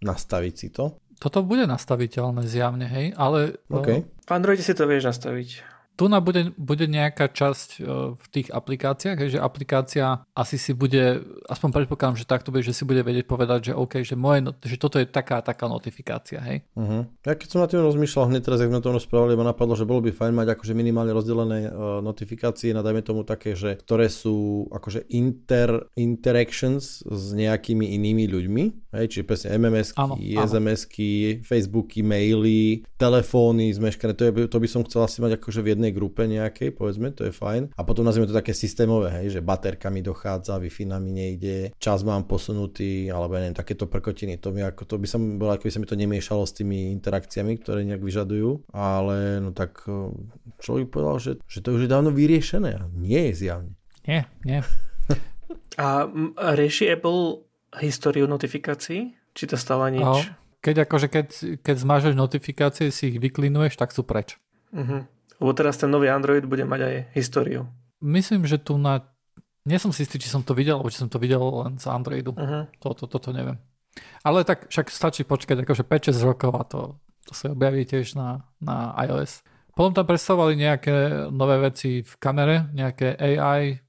nastaviť si to? Toto bude nastaviteľné zjavne, hej, ale... Okay. V Androide si to vieš nastaviť tu na bude, bude nejaká časť e, v tých aplikáciách, že aplikácia asi si bude, aspoň predpokladám, že takto bude, že si bude vedieť povedať, že OK, že, moje, že toto je taká taká notifikácia, hej. Uh-huh. Ja keď som na tým rozmýšľal hneď teraz, ak sme to rozprávali, ma napadlo, že bolo by fajn mať akože minimálne rozdelené uh, notifikácie na dajme tomu také, že ktoré sú akože inter, interactions s nejakými inými ľuďmi, hej, čiže presne MMSky, SMSky, Facebooky, maily, telefóny zmeškané, to, je, to by som chcel asi mať akože v jednej jednej grupe nejakej, povedzme, to je fajn. A potom nazvime to také systémové, hej, že baterka mi dochádza, na mi nejde, čas mám posunutý, alebo ja neviem, takéto prkotiny. To, mi ako, to by som bolo, ako by sa mi to nemiešalo s tými interakciami, ktoré nejak vyžadujú, ale no tak človek povedal, že, že to už je dávno vyriešené. Nie je zjavne. Nie, nie. A rieši Apple históriu notifikácií? Či to stále nič? Oh, keď, akože keď, keď zmážeš notifikácie, si ich vyklinuješ, tak sú preč. Uh-huh. Lebo teraz ten nový Android bude mať aj históriu. Myslím, že tu na... Nie som si istý, či som to videl, alebo či som to videl len z Androidu. Uh-huh. Toto, toto neviem. Ale tak však stačí počkať akože 5-6 rokov a to, to sa objaví tiež na, na iOS. Potom tam predstavovali nejaké nové veci v kamere, nejaké AI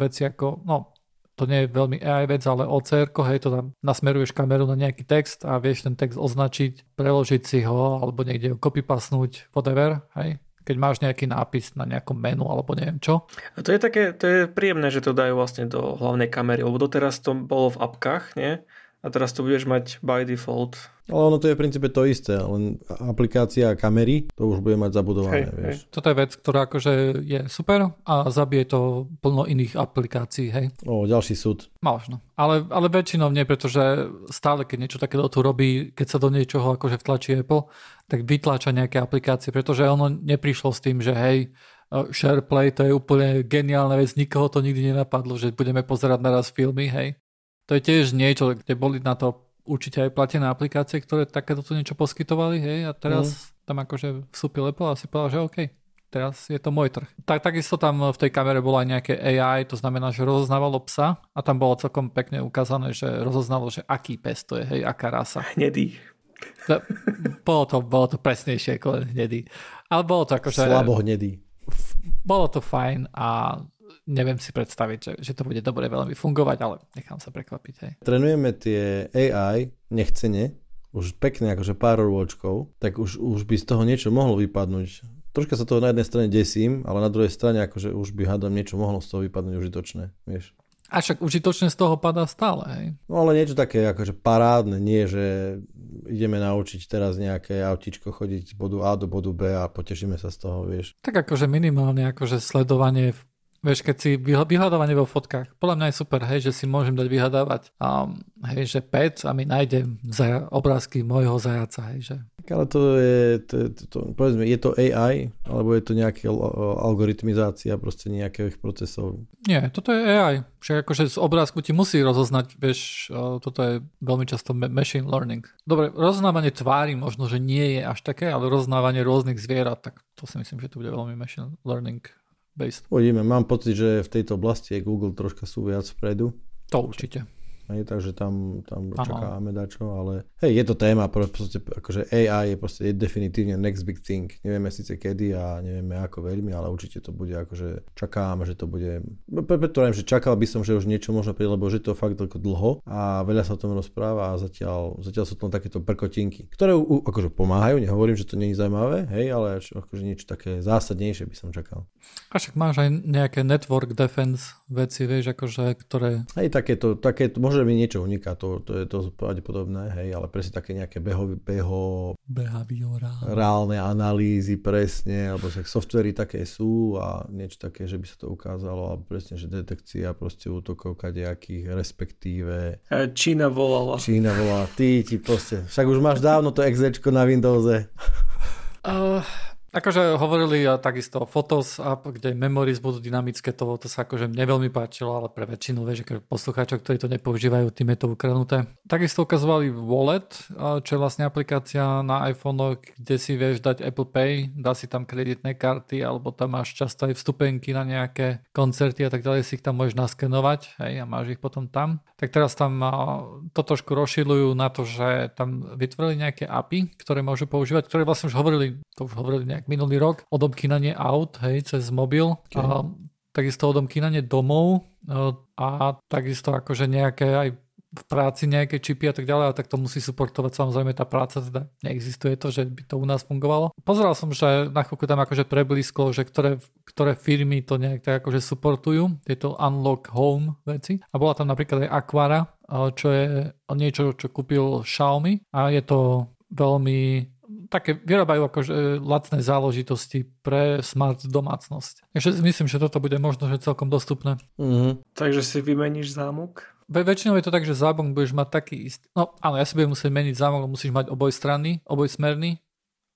veci ako, no to nie je veľmi AI vec, ale OCR, hej, to tam nasmeruješ kameru na nejaký text a vieš ten text označiť, preložiť si ho alebo niekde ho copypasnúť, whatever, hej keď máš nejaký nápis na nejakom menu alebo neviem čo. A to je také, to je príjemné, že to dajú vlastne do hlavnej kamery, lebo doteraz to bolo v apkách, nie? A teraz to budeš mať by default ale ono to je v princípe to isté, len aplikácia kamery, to už bude mať zabudované, hej, vieš. Hej. Toto je vec, ktorá akože je super a zabije to plno iných aplikácií, hej. O, ďalší súd. Možno. Ale, ale väčšinou nie, pretože stále, keď niečo takéto tu robí, keď sa do niečoho akože vtlačí Apple, tak vytláča nejaké aplikácie, pretože ono neprišlo s tým, že hej, SharePlay to je úplne geniálna vec, nikoho to nikdy nenapadlo, že budeme pozerať naraz filmy, hej. To je tiež niečo, kde boli na to určite aj platené aplikácie, ktoré takéto niečo poskytovali, hej, a teraz mm. tam akože vstúpil Apple a si povedal, že OK, teraz je to môj trh. Tak, takisto tam v tej kamere bola aj nejaké AI, to znamená, že rozoznávalo psa a tam bolo celkom pekne ukázané, že rozoznalo, že aký pes to je, hej, aká rasa. Hnedý. No, bolo, to, bolo to presnejšie ako len hnedý. Ale bolo to akože... Slabo hnedý. Bolo to fajn a neviem si predstaviť, že, že to bude dobre veľmi fungovať, ale nechám sa prekvapiť. Hej. Trenujeme tie AI nechcene, už pekne akože pár rôčkov, tak už, už by z toho niečo mohlo vypadnúť. Troška sa toho na jednej strane desím, ale na druhej strane akože už by hádam niečo mohlo z toho vypadnúť užitočné, vieš. A však užitočne z toho padá stále, hej? No ale niečo také akože parádne, nie že ideme naučiť teraz nejaké autičko chodiť z bodu A do bodu B a potešíme sa z toho, vieš. Tak akože minimálne akože sledovanie Vieš, keď si vyhľadávanie vo fotkách, podľa mňa je super, hej, že si môžem dať vyhľadávať, um, hej, že pec a mi nájde zaja- obrázky môjho zajaca, hej, že. Ale to je, to, to, to, povedzme, je to AI, alebo je to nejaká algoritmizácia proste nejakých procesov? Nie, toto je AI. Však akože z obrázku ti musí rozoznať, vieš, toto je veľmi často machine learning. Dobre, rozoznávanie tvári možno, že nie je až také, ale rozoznávanie rôznych zvierat, tak to si myslím, že to bude veľmi machine learning based. Uvidíme, mám pocit, že v tejto oblasti je Google troška sú viac vpredu. To určite. Hej, takže tam, tam čakáme dačo, ale hej, je to téma, proste, akože AI je proste je definitívne next big thing. Nevieme síce kedy a nevieme ako veľmi, ale určite to bude akože čakáme, že to bude, preto že čakal by som, že už niečo možno príde, lebo že to fakt ako dlho a veľa sa o tom rozpráva a zatiaľ, zatiaľ sú tam takéto prkotinky, ktoré u, akože pomáhajú, nehovorím, že to nie je zaujímavé, hej, ale akože niečo také zásadnejšie by som čakal. A však máš aj nejaké network defense veci, vieš, akože, ktoré... Hej, takéto, takéto, možno mi niečo uniká, to, to je to pravdepodobné, hej, ale presne také nejaké beho, beho reálne analýzy presne, alebo však softvery také sú a niečo také, že by sa to ukázalo, alebo presne, že detekcia proste útokov kadejakých, respektíve... E, Čína volala. Čína volala, ty ti proste, však už máš dávno to exečko na Windowse. Uh, Akože hovorili takisto o Photos app, kde memories budú dynamické, to, to sa akože mne veľmi páčilo, ale pre väčšinu vieš, akože poslucháčov, ktorí to nepoužívajú, tým je to ukradnuté. Takisto ukazovali Wallet, čo je vlastne aplikácia na iPhone, kde si vieš dať Apple Pay, dá si tam kreditné karty, alebo tam máš často aj vstupenky na nejaké koncerty a tak ďalej, si ich tam môžeš naskenovať hej, a máš ich potom tam. Tak teraz tam to trošku rozšilujú na to, že tam vytvorili nejaké API, ktoré môžu používať, ktoré vlastne už hovorili, to už hovorili nejak minulý rok, odomkínanie aut, hej, cez mobil. Okay. A, takisto odomkínanie domov a takisto akože nejaké aj v práci nejaké čipy a tak ďalej, a tak to musí suportovať samozrejme tá práca, teda neexistuje to, že by to u nás fungovalo. Pozeral som, že na chvíľku tam akože preblízko, že ktoré, ktoré firmy to nejak tak akože suportujú, tieto unlock home veci. A bola tam napríklad aj Aquara, čo je niečo, čo kúpil Xiaomi a je to veľmi také vyrábajú akože lacné záležitosti pre smart domácnosť. Takže myslím, že toto bude možno že celkom dostupné. Mm-hmm. Takže si vymeníš zámok? Ve, väčšinou je to tak, že zámok budeš mať taký istý. No áno, ja si budem musieť meniť zámok, musíš mať oboj strany, oboj smerný,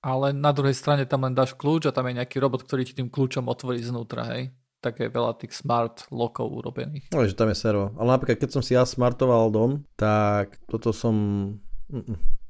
ale na druhej strane tam len dáš kľúč a tam je nejaký robot, ktorý ti tým kľúčom otvorí znútra, hej také veľa tých smart lokov urobených. No, že tam je servo. Ale napríklad, keď som si ja smartoval dom, tak toto som... Mm-mm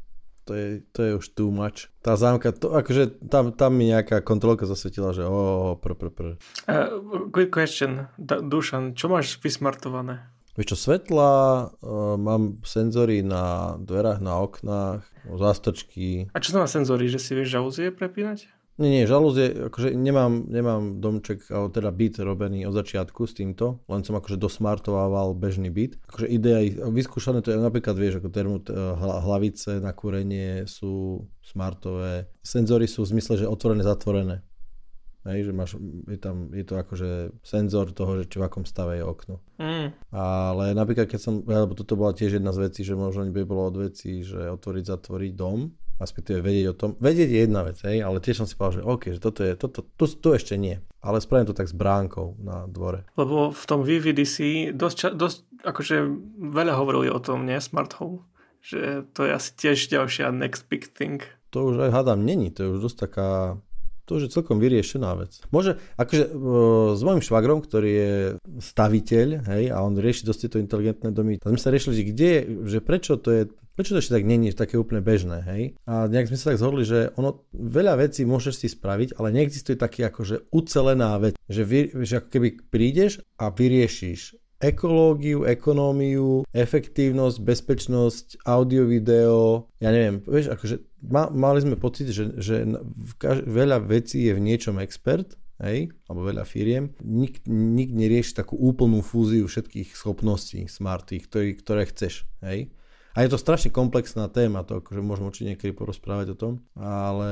to je, to je už too much. Tá zámka, to, akože tam, tam mi nejaká kontrolka zasvetila, že o, pr, pr, pr. Uh, quick question, D- Dušan, čo máš vysmartované? Vieš čo, svetla, uh, mám senzory na dverách, na oknách, zástrčky. A čo to má senzory, že si vieš žalúzie prepínať? Nie, nie, žalúzie, akože nemám, nemám domček, alebo teda byt robený od začiatku s týmto, len som akože dosmartovával bežný byt. Akože idea, vyskúšané to je napríklad, vieš, ako termo, hlavice na kúrenie sú smartové. Senzory sú v zmysle, že otvorené, zatvorené. Hej, že máš, je tam, je to akože senzor toho, že či v akom stave je okno. Mm. Ale napríklad, keď som, alebo toto bola tiež jedna z vecí, že možno by bolo od vecí, že otvoriť, zatvoriť dom, respektíve vedieť o tom. Vedieť je jedna vec, hej, ale tiež som si povedal, že OK, že toto je, toto, tu, tu ešte nie. Ale spravím to tak s bránkou na dvore. Lebo v tom VVDC dosť, dosť akože veľa hovorili o tom, nie, Smart Home. Že to je asi tiež ďalšia next big thing. To už aj hádam není, to je už dosť taká to už je celkom vyriešená vec. Môže, akože s mojim švagrom, ktorý je staviteľ, hej, a on rieši dosť tieto inteligentné domy, tak sme sa riešili, že kde, že prečo to je prečo to ešte tak není také úplne bežné, hej? A nejak sme sa tak zhodli, že ono, veľa vecí môžeš si spraviť, ale neexistuje taký akože ucelená vec, že, vy, že ako keby prídeš a vyriešiš ekológiu, ekonómiu, efektívnosť, bezpečnosť, audio, video, ja neviem, vieš, akože ma, mali sme pocit, že, že kaž- veľa vecí je v niečom expert, hej, alebo veľa firiem, nik, nik nerieši takú úplnú fúziu všetkých schopností smartých, ktoré, ktoré chceš, hej. A je to strašne komplexná téma, to akože môžeme určite niekedy porozprávať o tom, ale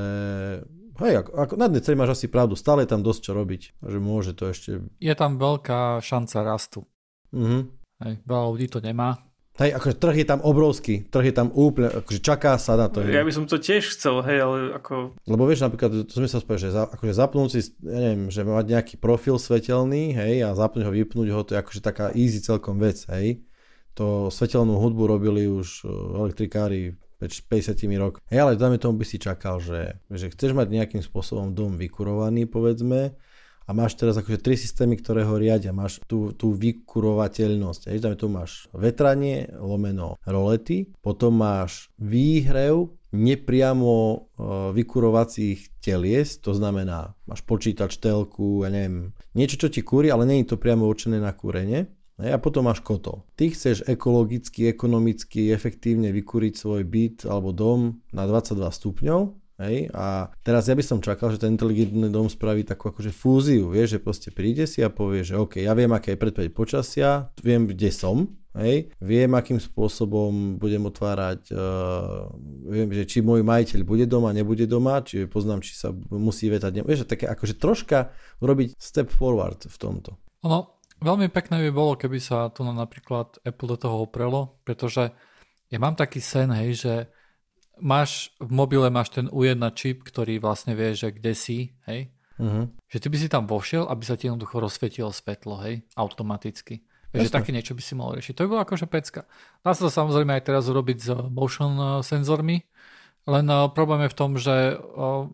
hej, ako, ako na jednej máš asi pravdu, stále je tam dosť čo robiť, že môže to ešte... Je tam veľká šanca rastu. Mhm. Hej, veľa ľudí to nemá. Hej, akože trh je tam obrovský, trh je tam úplne, akože čaká sa na to. Ja by som to tiež chcel, hej, ale ako... Lebo vieš, napríklad, to sme sa spojili, že za, akože zapnúť si, ja neviem, že mať nejaký profil svetelný, hej, a zapnúť ho, vypnúť ho, to je akože taká easy celkom vec, hej. To svetelnú hudbu robili už eh, elektrikári 50 rok. Hej, ale dáme tomu by si čakal, že, že chceš mať nejakým spôsobom dom vykurovaný, povedzme, a máš teraz akože tri systémy, ktoré ho riadia. Máš tú, tú vykurovateľnosť. Hej, tu máš vetranie, lomeno rolety, potom máš výhrev nepriamo e, vykurovacích telies, to znamená, máš počítač, telku, ja neviem, niečo, čo ti kúri, ale je to priamo určené na kúrenie. A potom máš kotol. Ty chceš ekologicky, ekonomicky, efektívne vykúriť svoj byt alebo dom na 22 stupňov Hej? A teraz ja by som čakal, že ten inteligentný dom spraví takú akože fúziu, vieš, že proste príde si a povie, že OK, ja viem, aké je predpoveď počasia, viem, kde som, hej, viem, akým spôsobom budem otvárať, uh, viem, že či môj majiteľ bude doma, nebude doma, či poznám, či sa musí vetať, vieš, také akože troška urobiť step forward v tomto. Ono, veľmi pekné by bolo, keby sa tu napríklad Apple do toho oprelo, pretože ja mám taký sen, hej, že máš, v mobile máš ten U1 čip, ktorý vlastne vie, že kde si, hej? Uh-huh. Že ty by si tam vošiel, aby sa ti jednoducho rozsvietilo svetlo, hej? Automaticky. Vieš, že také niečo by si mal riešiť. To by bolo akože pecka. Dá sa to samozrejme aj teraz urobiť s motion eh, senzormi, len uh, problém je v tom, že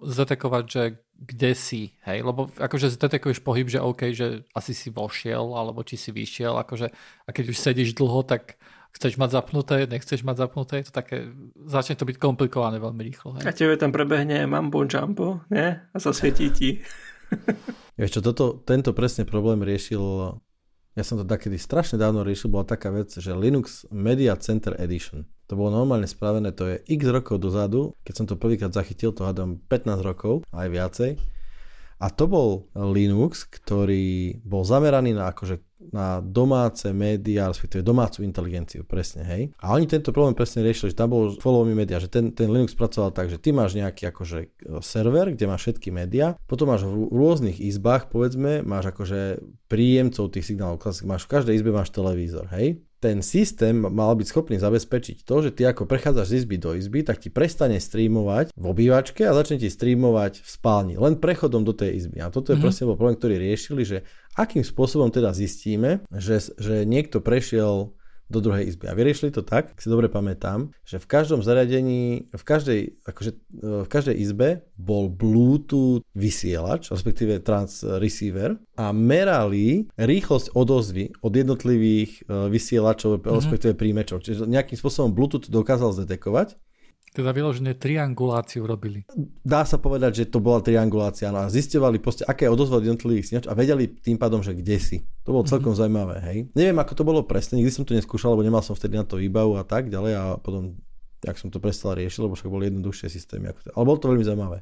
zdetekovať, že kde si, hej, lebo akože zdetekuješ pohyb, že OK, že asi si vošiel, alebo či si vyšiel, akože a keď už sedíš dlho, tak chceš mať zapnuté, nechceš mať zapnuté, je to také, začne to byť komplikované veľmi rýchlo. Hej. A tebe tam prebehne mambo jumbo, ne? A zasvietí ti. [LAUGHS] Vieš čo, toto, tento presne problém riešil, ja som to takedy strašne dávno riešil, bola taká vec, že Linux Media Center Edition. To bolo normálne spravené, to je x rokov dozadu, keď som to prvýkrát zachytil, to hádam 15 rokov, aj viacej. A to bol Linux, ktorý bol zameraný na akože na domáce médiá, respektíve domácu inteligenciu, presne, hej. A oni tento problém presne riešili, že tam bol follow me media, že ten, ten Linux pracoval tak, že ty máš nejaký akože server, kde máš všetky médiá, potom máš v rôznych izbách, povedzme, máš akože príjemcov tých signálov, máš v každej izbe máš televízor, hej ten systém mal byť schopný zabezpečiť to, že ty ako prechádzaš z izby do izby, tak ti prestane streamovať v obývačke a začne ti streamovať v spálni, len prechodom do tej izby. A toto je mm-hmm. proste bol problém, ktorý riešili, že akým spôsobom teda zistíme, že, že niekto prešiel do druhej izby. A vyriešili to tak, ak si dobre pamätám, že v každom zariadení, v každej, akože, e, v každej izbe bol Bluetooth vysielač, respektíve trans receiver a merali rýchlosť odozvy od jednotlivých e, vysielačov, mm-hmm. respektíve príjmečov. Čiže nejakým spôsobom Bluetooth dokázal zdetekovať teda vyložené trianguláciu robili. Dá sa povedať, že to bola triangulácia. No a zistovali proste, aké je odozva jednotlivých sníhač a vedeli tým pádom, že kde si. To bolo celkom mm-hmm. zaujímavé, hej. Neviem, ako to bolo presne, nikdy som to neskúšal, lebo nemal som vtedy na to výbavu a tak ďalej a potom, jak som to prestal riešiť, lebo však boli jednoduchšie systémy. Ale bolo to veľmi zaujímavé.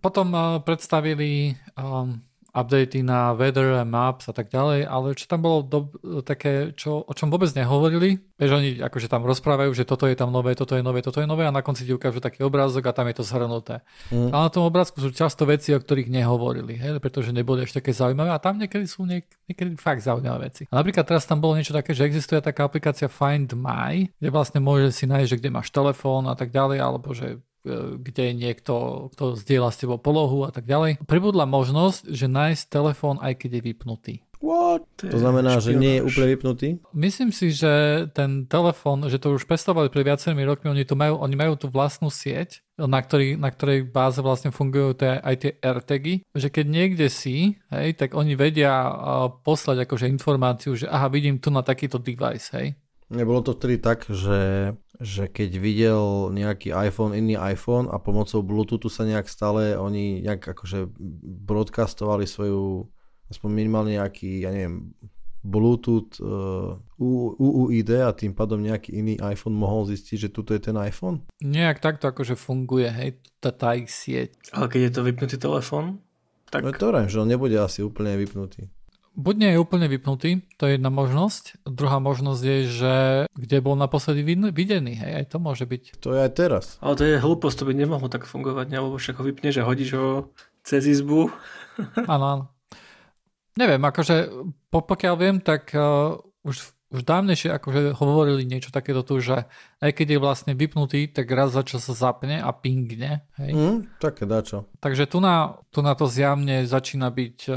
Potom uh, predstavili um, updaty na weather a maps a tak ďalej, ale čo tam bolo do, také, čo, o čom vôbec nehovorili, vieš, oni akože tam rozprávajú, že toto je tam nové, toto je nové, toto je nové a na konci ti ukážu taký obrázok a tam je to zhrnuté. Mm. Ale na tom obrázku sú často veci, o ktorých nehovorili, hej, pretože neboli ešte také zaujímavé a tam niekedy sú niek- niekedy fakt zaujímavé veci. A napríklad teraz tam bolo niečo také, že existuje taká aplikácia Find My, kde vlastne môže si nájsť, že kde máš telefón a tak ďalej, alebo že E, kde niekto, kto zdieľa s tebou polohu a tak ďalej. Pribudla možnosť, že nájsť telefón aj keď je vypnutý. What? To znamená, že nie je úplne vypnutý? Myslím si, že ten telefón, že to už pestovali pred viacerými rokmi, oni, to majú, oni majú tú vlastnú sieť, na, ktorý, na ktorej báze vlastne fungujú tie, aj tie AirTagy, že keď niekde si, hej, tak oni vedia poslať akože informáciu, že aha, vidím tu na takýto device, hej. Nebolo to vtedy tak, že, že keď videl nejaký iPhone, iný iPhone a pomocou Bluetoothu sa nejak stále oni nejak akože broadcastovali svoju aspoň minimálne nejaký, ja neviem, Bluetooth uh, UUID a tým pádom nejaký iný iPhone mohol zistiť, že tuto je ten iPhone? Nejak takto akože funguje, hej, tá, tá ich sieť. Ale keď je to vypnutý telefón, tak... No to že on nebude asi úplne vypnutý. Buď nie je úplne vypnutý, to je jedna možnosť. Druhá možnosť je, že kde bol naposledy videný, hej, aj to môže byť. To je aj teraz. Ale to je hlúposť, to by nemohlo tak fungovať, ne? lebo však ho vypne, že hodíš ho cez izbu. Áno, áno. Neviem, akože pokiaľ viem, tak uh, už, už dávnejšie akože hovorili niečo takéto tu, že aj keď je vlastne vypnutý, tak raz za čo sa zapne a pingne. Hej? Mm, také dačo. Takže tu na, tu na to zjavne začína byť uh,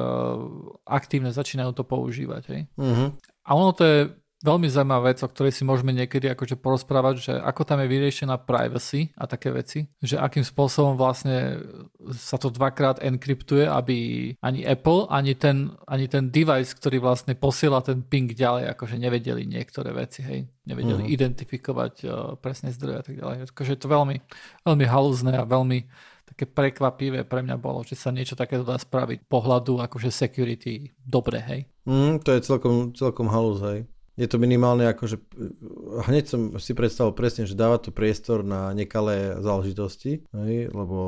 aktívne, začínajú to používať. Hej? Mm-hmm. A ono to je veľmi zaujímavá vec, o ktorej si môžeme niekedy akože porozprávať, že ako tam je vyriešená privacy a také veci, že akým spôsobom vlastne sa to dvakrát enkryptuje, aby ani Apple, ani ten, ani ten device, ktorý vlastne posiela ten ping ďalej, akože nevedeli niektoré veci, hej, nevedeli uh-huh. identifikovať uh, presne zdroje a tak ďalej. Akože je to veľmi, veľmi halúzne a veľmi také prekvapivé pre mňa bolo, že sa niečo takéto dá spraviť pohľadu akože security dobre, hej. Mm, to je celkom, celkom halúz, hej je to minimálne ako, že hneď som si predstavil presne, že dáva to priestor na nekalé záležitosti, hej, lebo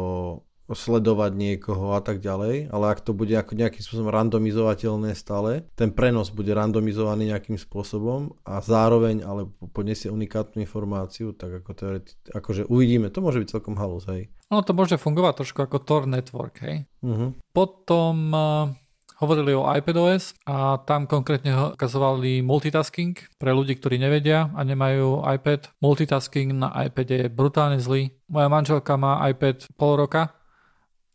sledovať niekoho a tak ďalej, ale ak to bude ako nejakým spôsobom randomizovateľné stále, ten prenos bude randomizovaný nejakým spôsobom a zároveň ale podnesie unikátnu informáciu, tak ako teoreti- akože uvidíme, to môže byť celkom halus, hej. Ono to môže fungovať trošku ako Tor Network, hej. Uh-huh. Potom hovorili o iPadOS a tam konkrétne ukazovali multitasking pre ľudí, ktorí nevedia a nemajú iPad. Multitasking na iPade je brutálne zlý. Moja manželka má iPad pol roka.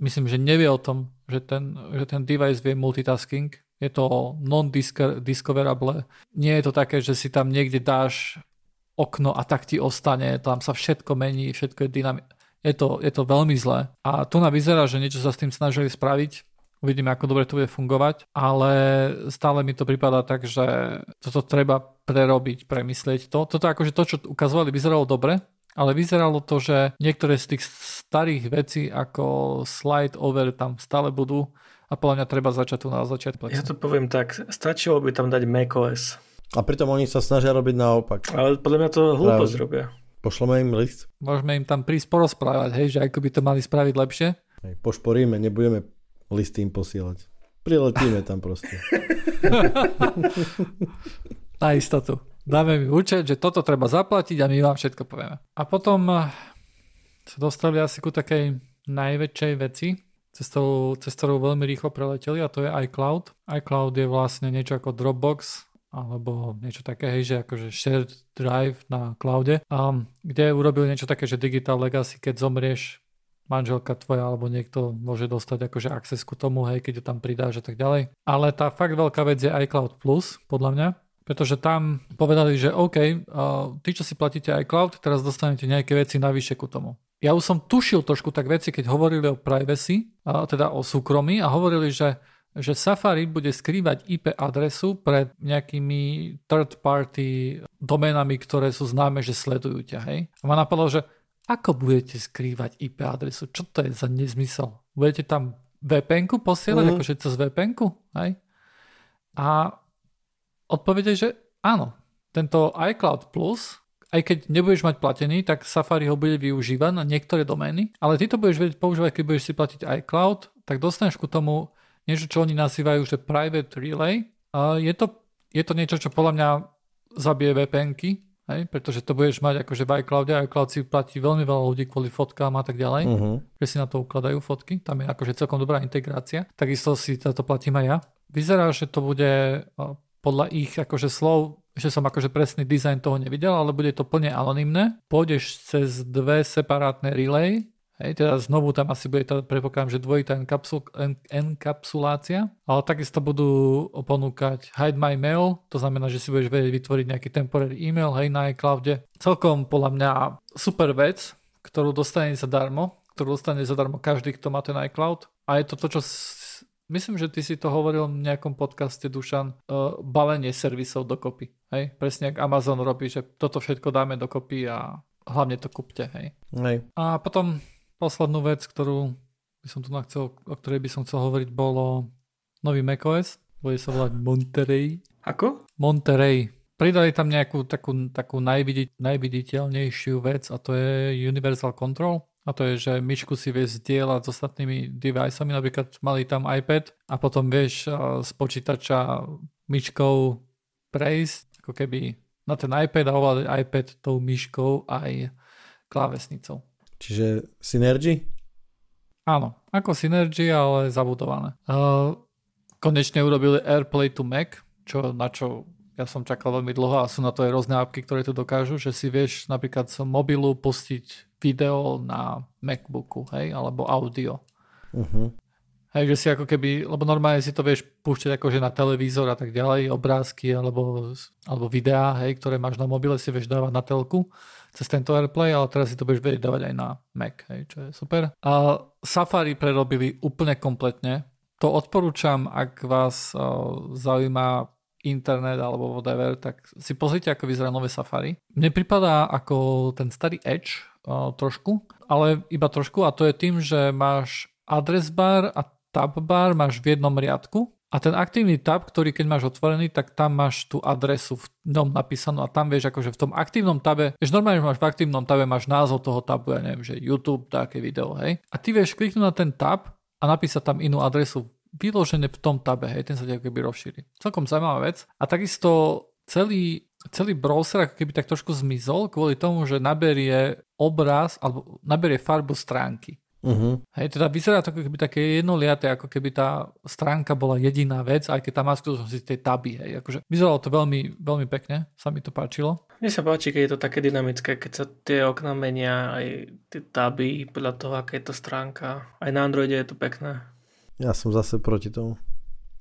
Myslím, že nevie o tom, že ten, že ten device vie multitasking. Je to non-discoverable. Nie je to také, že si tam niekde dáš okno a tak ti ostane. Tam sa všetko mení, všetko je dynamické. Je to, je to veľmi zlé. A tu na vyzerá, že niečo sa s tým snažili spraviť Uvidíme, ako dobre to bude fungovať, ale stále mi to prípada tak, že toto treba prerobiť, premyslieť to. Toto akože to, čo ukazovali, vyzeralo dobre, ale vyzeralo to, že niektoré z tých starých vecí ako slide over tam stále budú a podľa mňa treba začať tu na začiatku. Ja to poviem tak, stačilo by tam dať macOS. A pritom oni sa snažia robiť naopak. Ale podľa mňa to hlúposť robia. Pošleme im list. Môžeme im tam prísť porozprávať, hej, že ako by to mali spraviť lepšie. Hej, pošporíme, nebudeme listy im posielať. Priletíme tam proste. [LAUGHS] Na istotu. Dáme mi účet, že toto treba zaplatiť a my vám všetko povieme. A potom eh, sa dostali asi ku takej najväčšej veci, cez ktorú, cez ktorú veľmi rýchlo preleteli a to je iCloud. iCloud je vlastne niečo ako Dropbox, alebo niečo také, hej, že akože shared drive na cloude, um, kde urobil niečo také, že digital legacy, keď zomrieš, manželka tvoja alebo niekto môže dostať akože access ku tomu, hej, keď ju tam pridáš a tak ďalej. Ale tá fakt veľká vec je iCloud Plus, podľa mňa, pretože tam povedali, že OK, uh, tí, čo si platíte iCloud, teraz dostanete nejaké veci navyše ku tomu. Ja už som tušil trošku tak veci, keď hovorili o privacy, uh, teda o súkromí a hovorili, že že Safari bude skrývať IP adresu pred nejakými third party domenami, ktoré sú známe, že sledujú ťa, hej. A ma napadlo, že ako budete skrývať IP adresu? Čo to je za nezmysel? Budete tam VPN-ku posielať, mm. akože cez VPN-ku? Hej? A odpovede, že áno. Tento iCloud Plus, aj keď nebudeš mať platený, tak Safari ho bude využívať na niektoré domény, ale ty to budeš vedieť používať, keď budeš si platiť iCloud, tak dostaneš ku tomu niečo, čo oni nazývajú, že private relay. A je to, je to niečo, čo podľa mňa zabije VPN-ky, Hej, pretože to budeš mať akože v iCloude, iCloud si platí veľmi veľa ľudí kvôli fotkám a tak ďalej, uh-huh. že si na to ukladajú fotky, tam je akože celkom dobrá integrácia, takisto si to platím aj ja. Vyzerá, že to bude podľa ich akože slov, že som akože presný dizajn toho nevidel, ale bude to plne anonymné. Pôjdeš cez dve separátne relay, Hej, teda znovu tam asi bude, to, predpokladám, že dvojitá enkapsul, en, enkapsulácia, ale takisto budú ponúkať Hide My Mail, to znamená, že si budeš vedieť vytvoriť nejaký temporary e-mail, hej, na iCloude. Celkom podľa mňa super vec, ktorú dostane zadarmo, ktorú dostane zadarmo každý, kto má ten iCloud. A je to to, čo myslím, že ty si to hovoril v nejakom podcaste, Dušan, uh, balenie servisov dokopy. Hej? Presne ako Amazon robí, že toto všetko dáme dokopy a hlavne to kúpte. Hej? Hej. A potom poslednú vec, ktorú by som tu chcel, o ktorej by som chcel hovoriť, bolo nový macOS. Bude sa volať Monterey. Ako? Monterey. Pridali tam nejakú takú, takú najviditeľnejšiu najviditeľnejšiu vec a to je Universal Control. A to je, že myšku si vieš zdieľať s ostatnými deviceami, napríklad mali tam iPad a potom vieš z počítača myškou prejsť ako keby na ten iPad a ovládať iPad tou myškou aj klávesnicou. Čiže Synergy? Áno, ako Synergy, ale zabudované. Uh, konečne urobili AirPlay to Mac, čo, na čo ja som čakal veľmi dlho a sú na to aj rôzne apky, ktoré to dokážu, že si vieš napríklad z mobilu pustiť video na MacBooku, hej, alebo audio. Uh-huh. Hej, že si ako keby, lebo normálne si to vieš púšťať akože na televízor a tak ďalej, obrázky alebo, alebo videá, hej, ktoré máš na mobile, si vieš dávať na telku cez tento AirPlay, ale teraz si to budeš vedieť dávať aj na Mac, hej, čo je super. A Safari prerobili úplne kompletne. To odporúčam, ak vás uh, zaujíma internet alebo whatever, tak si pozrite, ako vyzerá nové Safari. Mne pripadá ako ten starý Edge uh, trošku, ale iba trošku a to je tým, že máš adres bar a tab bar máš v jednom riadku a ten aktívny tab, ktorý keď máš otvorený, tak tam máš tú adresu v ňom napísanú a tam vieš akože v tom aktívnom tabe, vieš normálne, že máš v aktívnom tabe, máš názov toho tabu, ja neviem, že YouTube, také video, hej. A ty vieš kliknúť na ten tab a napísať tam inú adresu vyložené v tom tabe, hej, ten sa ti ako keby rozšíri. Celkom zaujímavá vec. A takisto celý, celý browser ako keby tak trošku zmizol kvôli tomu, že naberie obraz alebo naberie farbu stránky. Uh-huh. Hej, teda vyzerá to ako keby také jednoliaté, ako keby tá stránka bola jediná vec, aj keď tam má skutočnosti tie taby. Hej. Akože vyzeralo to veľmi, veľmi pekne, sa mi to páčilo. Mne sa páči, keď je to také dynamické, keď sa tie okna menia, aj tie taby, podľa toho, aká je to stránka. Aj na Androide je to pekné. Ja som zase proti tomu.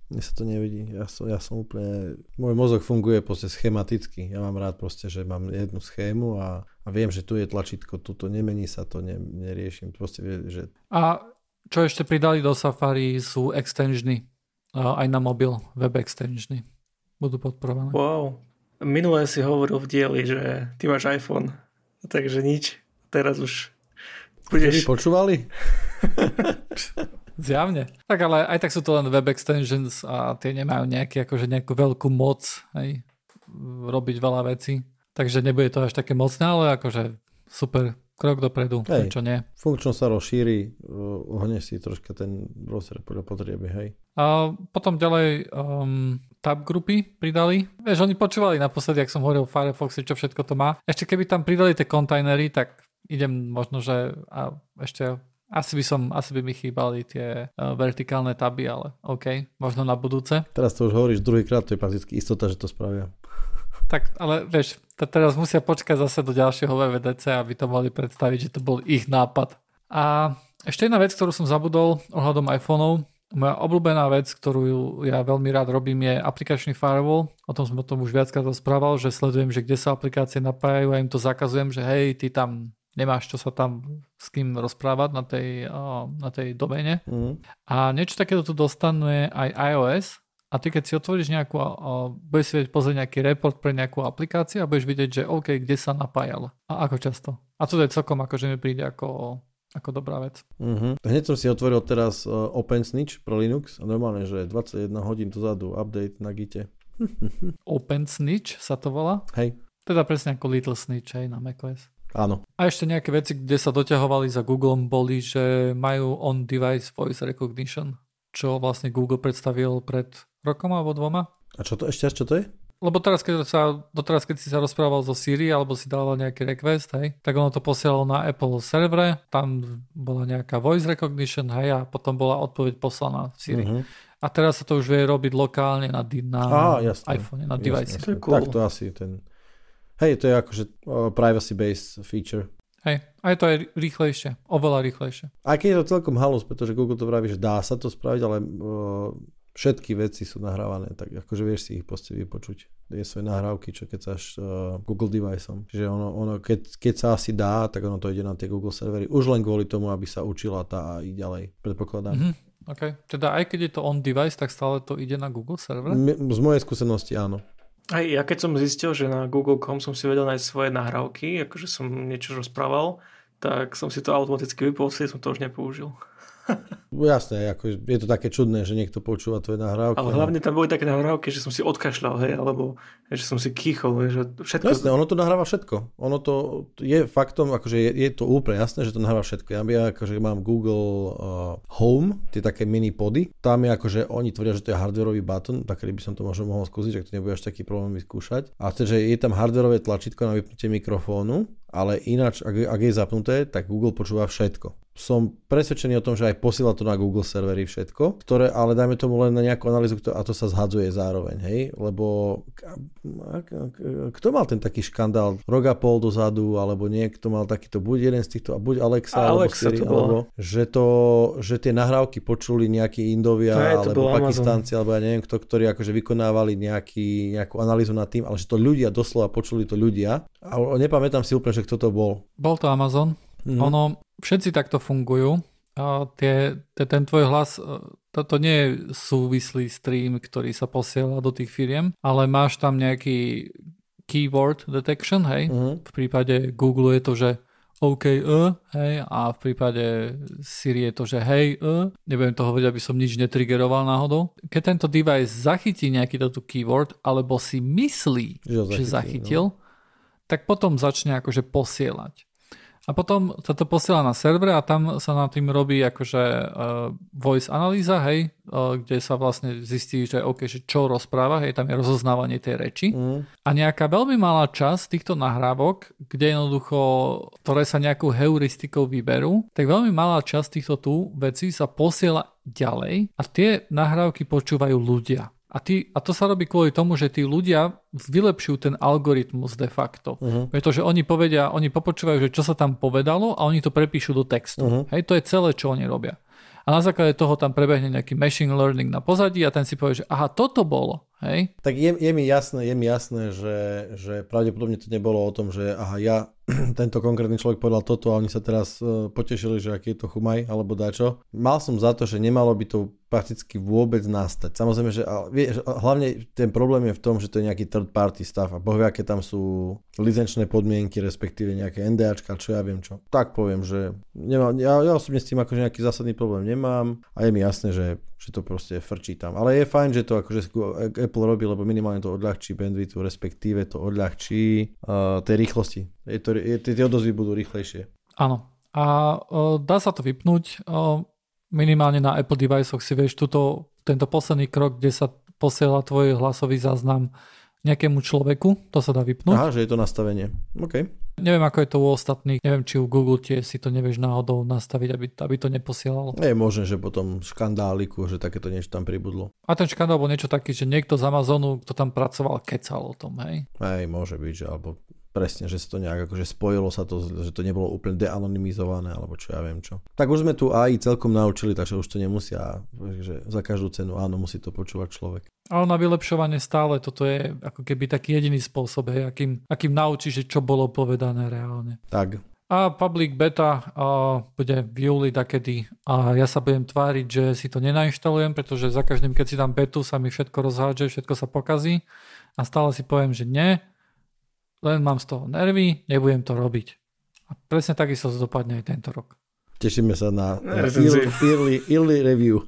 Mne sa to nevidí. Ja som, ja som úplne... Môj mozog funguje proste schematicky. Ja mám rád proste, že mám jednu schému a, a viem, že tu je tlačítko, tu to nemení sa, to ne, neriešim. Proste že... A čo ešte pridali do Safari sú extensiony. Aj na mobil, web extensiony. Budú podporované. Wow. Minulé si hovoril v dieli, že ty máš iPhone. Takže nič. Teraz už budeš... Ste počúvali? [LAUGHS] Zjavne. Tak ale aj tak sú to len web extensions a tie nemajú nejaký, akože nejakú veľkú moc hej, robiť veľa vecí. Takže nebude to až také mocné, ale akože super krok dopredu, hej, prečo nie. Funkčnosť sa rozšíri, ohne si troška ten browser podľa potrieby, hej. A potom ďalej um, tab grupy pridali. Vieš, oni počúvali naposledy, ak som hovoril o Firefoxe, čo všetko to má. Ešte keby tam pridali tie kontajnery, tak idem možno, že a ešte asi by som, asi by mi chýbali tie uh, vertikálne taby, ale OK, možno na budúce. Teraz to už hovoríš druhýkrát, to je prakticky istota, že to spravia. [LAUGHS] Tak, ale vieš, t- teraz musia počkať zase do ďalšieho VVDC, aby to mohli predstaviť, že to bol ich nápad. A ešte jedna vec, ktorú som zabudol ohľadom iPhoneov, moja obľúbená vec, ktorú ja veľmi rád robím, je aplikačný firewall. O tom som o tom už viackrát rozprával, že sledujem, že kde sa aplikácie napájajú a im to zakazujem, že hej, ty tam nemáš čo sa tam s kým rozprávať na tej, na tej domene. Mm. A niečo takéto tu dostanuje aj iOS a ty keď si otvoríš nejakú, budeš si pozrieť nejaký report pre nejakú aplikáciu a budeš vidieť, že OK, kde sa napájal a ako často. A to je celkom akože mi príde ako, ako dobrá vec. Mm-hmm. Hneď som si otvoril teraz uh, OpenSnitch pro Linux a normálne, že 21 hodín dozadu update na Gite. [LAUGHS] OpenSnitch sa to volá? Hej. Teda presne ako Little Snitch hej, na macOS. Áno. A ešte nejaké veci, kde sa doťahovali za Google, boli, že majú on-device voice recognition, čo vlastne Google predstavil pred rokom alebo dvoma. A čo to ešte, čo to je? Lebo teraz, keď sa, doteraz, keď si sa rozprával so Siri alebo si dával nejaký request, hej, tak ono to posielalo na Apple servere, tam bola nejaká voice recognition, hej, a potom bola odpoveď poslaná Siri. Uh-huh. A teraz sa to už vie robiť lokálne na, na Á, iPhone, na device. Cool. Tak to asi ten Hej, to je akože privacy-based feature. Hej, a je to aj rýchlejšie, oveľa rýchlejšie. Aj keď je to celkom halus, pretože Google to vraví, že dá sa to spraviť, ale uh, všetky veci sú nahrávané, tak akože vieš si ich proste vypočuť. Je svoje nahrávky, čo keď sa uh, Google deviceom. Čiže ono, ono keď, keď sa asi dá, tak ono to ide na tie Google servery. Už len kvôli tomu, aby sa učila tá a i ďalej, predpokladám. Mm-hmm. OK. Teda aj keď je to on device, tak stále to ide na Google server? Z mojej skúsenosti áno. Aj ja keď som zistil, že na Google.com som si vedel nájsť svoje nahrávky, akože som niečo rozprával, tak som si to automaticky vypol, som to už nepoužil. Jasné, ako, je to také čudné, že niekto počúva tvoje nahrávky. Ale hlavne tam boli také nahrávky, že som si odkašľal, hej, alebo že som si kýchol, že všetko... Jasné, ono to nahráva všetko. Ono to je faktom, akože je, je to úplne jasné, že to nahráva všetko. Ja, ja akože mám Google uh, Home, tie také mini pody, tam je akože oni tvrdia, že to je hardwareový button, tak by som to možno mohol skúsiť, ak to nebude až taký problém vyskúšať. A takže je tam hardwareové tlačítko na vypnutie mikrofónu, ale ináč, ak, ak je zapnuté, tak Google počúva všetko som presvedčený o tom, že aj posiela to na Google servery všetko, ktoré ale dajme tomu len na nejakú analýzu a to sa zhadzuje zároveň, hej, lebo kto mal ten taký škandál rok a pol dozadu, alebo niekto mal takýto, buď jeden z týchto, buď Alexa, alebo Siri, alebo že, to, že tie nahrávky počuli nejakí Indovia, alebo Pakistánci, alebo ja neviem kto, ktorí akože vykonávali nejaký, nejakú analýzu nad tým, ale že to ľudia, doslova počuli to ľudia. A nepamätám si úplne, že kto to bol. Bol to Amazon. Mm. Ono, všetci takto fungujú. A tie, tie, ten tvoj hlas, e, toto nie je súvislý stream, ktorý sa posiela do tých firiem, ale máš tam nejaký keyword detection, hej. Uh-huh. V prípade Google je to, že OK, uh, hej, a v prípade Siri je to, že hej, uh, nebudem to hovoriť, aby som nič netrigeroval náhodou. Keď tento device zachytí nejaký toto keyword, alebo si myslí, že, zachytil, že zachytil, no. tak potom začne akože posielať. A potom sa to posiela na server a tam sa na tým robí akože uh, voice analýza, hej, uh, kde sa vlastne zistí, že OK, že čo rozpráva, hej, tam je rozoznávanie tej reči. Mm. A nejaká veľmi malá časť týchto nahrávok, kde jednoducho, ktoré sa nejakou heuristikou vyberú, tak veľmi malá časť týchto tu vecí sa posiela ďalej a tie nahrávky počúvajú ľudia. A, tí, a to sa robí kvôli tomu, že tí ľudia vylepšujú ten algoritmus de facto. Uh-huh. Pretože oni povedia, oni popočúvajú, že čo sa tam povedalo a oni to prepíšu do textu. Uh-huh. Hej, to je celé, čo oni robia. A na základe toho tam prebehne nejaký machine learning na pozadí a ten si povie, že aha, toto bolo. Hej? Tak je, je mi jasné, je mi jasné, že, že pravdepodobne to nebolo o tom, že aha, ja, [CLEARS THROAT] tento konkrétny človek povedal toto a oni sa teraz uh, potešili, že aký je to chumaj alebo dačo. Mal som za to, že nemalo by to prakticky vôbec nastať. Samozrejme, že vie, hlavne ten problém je v tom, že to je nejaký third party stav a bohvie, aké tam sú licenčné podmienky, respektíve nejaké NDAčka, čo ja viem čo. Tak poviem, že nemám, ja, ja osobne s tým akože nejaký zásadný problém nemám a je mi jasné, že, že to proste frčí tam. Ale je fajn, že to akože Apple robí, lebo minimálne to odľahčí bandwidth, respektíve to odľahčí uh, tej rýchlosti. Je to, je, tie odozvy budú rýchlejšie. Áno. A uh, dá sa to vypnúť. Minimálne na Apple deviceoch si vieš tuto, tento posledný krok, kde sa posiela tvoj hlasový záznam nejakému človeku, to sa dá vypnúť. Aha, že je to nastavenie. OK. Neviem, ako je to u ostatných. Neviem, či u Google tie si to nevieš náhodou nastaviť, aby, aby to neposielalo. Je možné, že potom škandáliku, že takéto niečo tam pribudlo. A ten škandál bol niečo taký, že niekto z Amazonu, kto tam pracoval, kecal o tom, hej? Hej, môže byť, že alebo presne, že sa to nejak akože spojilo sa to, že to nebolo úplne deanonymizované, alebo čo ja viem čo. Tak už sme tu AI celkom naučili, takže už to nemusia, že za každú cenu áno, musí to počúvať človek. Ale na vylepšovanie stále toto je ako keby taký jediný spôsob, hej, akým, akým naučíš, čo bolo povedané reálne. Tak. A public beta uh, bude v júli takedy a ja sa budem tváriť, že si to nenainštalujem, pretože za každým, keď si dám betu, sa mi všetko rozhádže, všetko sa pokazí a stále si poviem, že nie, len mám z toho nervy, nebudem to robiť. A presne takisto dopadne aj tento rok. Tešíme sa na early, early review. [LAUGHS]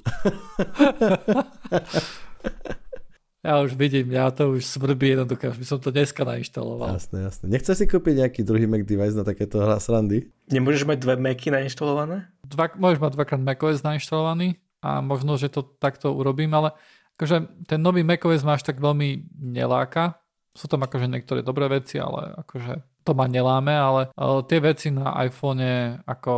ja už vidím, ja to už svrbí jednoducho, už by som to dneska nainštaloval. Jasné, jasné. Nechceš si kúpiť nejaký druhý Mac device na takéto srandy? Nemôžeš mať dve Macy nainštalované? Dva, môžeš mať dvakrát macOS nainštalovaný a možno, že to takto urobím, ale akože ten nový macOS máš tak veľmi neláka, sú tam akože niektoré dobré veci, ale akože to ma neláme, ale uh, tie veci na iPhone ako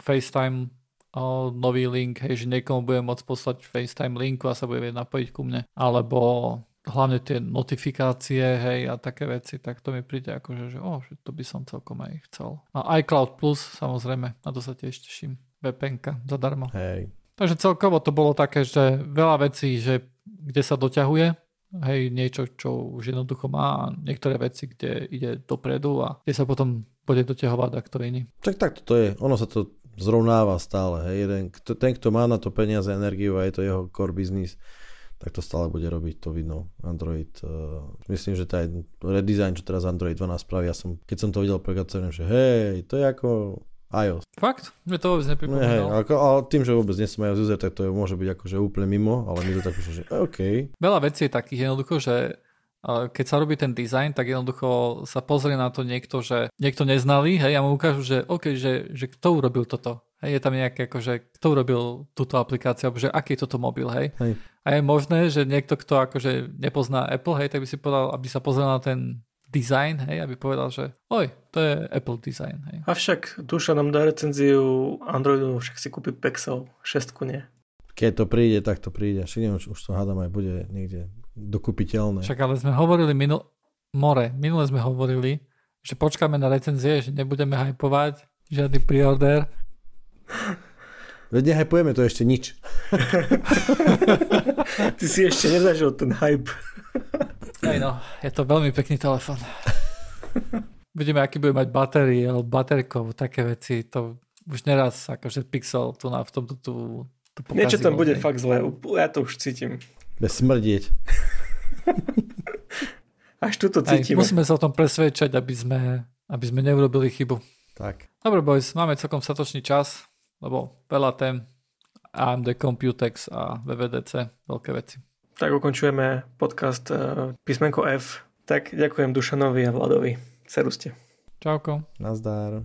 FaceTime uh, nový link, hej, že niekomu budem môcť poslať FaceTime linku a sa bude vedieť napojiť ku mne, alebo hlavne tie notifikácie, hej, a také veci, tak to mi príde akože, že, oh, to by som celkom aj chcel. A iCloud Plus, samozrejme, na to sa tiež teším. VPNka zadarmo. Hej. Takže celkovo to bolo také, že veľa vecí, že kde sa doťahuje, hej, niečo, čo už jednoducho má niektoré veci, kde ide dopredu a kde sa potom bude doťahovať a kto iný. Tak tak to je, ono sa to zrovnáva stále, hej, jeden, kto, ten, kto má na to peniaze, energiu a je to jeho core business, tak to stále bude robiť, to vidno Android. Uh, myslím, že ten redesign, čo teraz Android 12 spraví, ja som, keď som to videl prvýkrát, že hej, to je ako iOS. Fakt? Mne to vôbec hej, nepripomínalo. ako, ale tým, že vôbec nie som iOS user, tak to je, môže byť akože úplne mimo, ale my to tak že OK. Veľa vecí je takých jednoducho, že keď sa robí ten dizajn, tak jednoducho sa pozrie na to niekto, že niekto neznalý, hej, a mu ukážu, že OK, že, že kto urobil toto. Hej, je tam nejaké, akože, kto urobil túto aplikáciu, alebo že aký je toto mobil, hej. Hej. A je možné, že niekto, kto akože nepozná Apple, hej, tak by si povedal, aby sa pozrel na ten design, hej, aby povedal, že oj, to je Apple design, hej. Avšak Duša nám dá recenziu Androidu, však si kúpi Pixel 6 nie. Keď to príde, tak to príde. Však neviem, už, už to hádam aj bude niekde dokupiteľné. Však ale sme hovorili minul... More, minule sme hovorili, že počkáme na recenzie, že nebudeme hypovať žiadny preorder. [LAUGHS] Veď nehypujeme to ešte nič. [LAUGHS] Ty si ešte nezažil ten hype. [LAUGHS] Hej no, je to veľmi pekný telefon. [LAUGHS] Budeme, aký bude mať batériu, alebo baterkov, také veci, to už neraz akože Pixel tu na v tomto tu, tu pokazilo. Niečo tam bude fakt zlé. Ja to už cítim. Bez smrdieť. [LAUGHS] Až tu to cítime. musíme sa o tom presvedčať, aby sme, aby sme neurobili chybu. Tak. Dobre, boys, máme celkom statočný čas, lebo veľa tém AMD Computex a VVDC, veľké veci. Tak ukončujeme podcast uh, písmenko F. Tak ďakujem Dušanovi a Vladovi. Seruste. Čauko. Nazdár.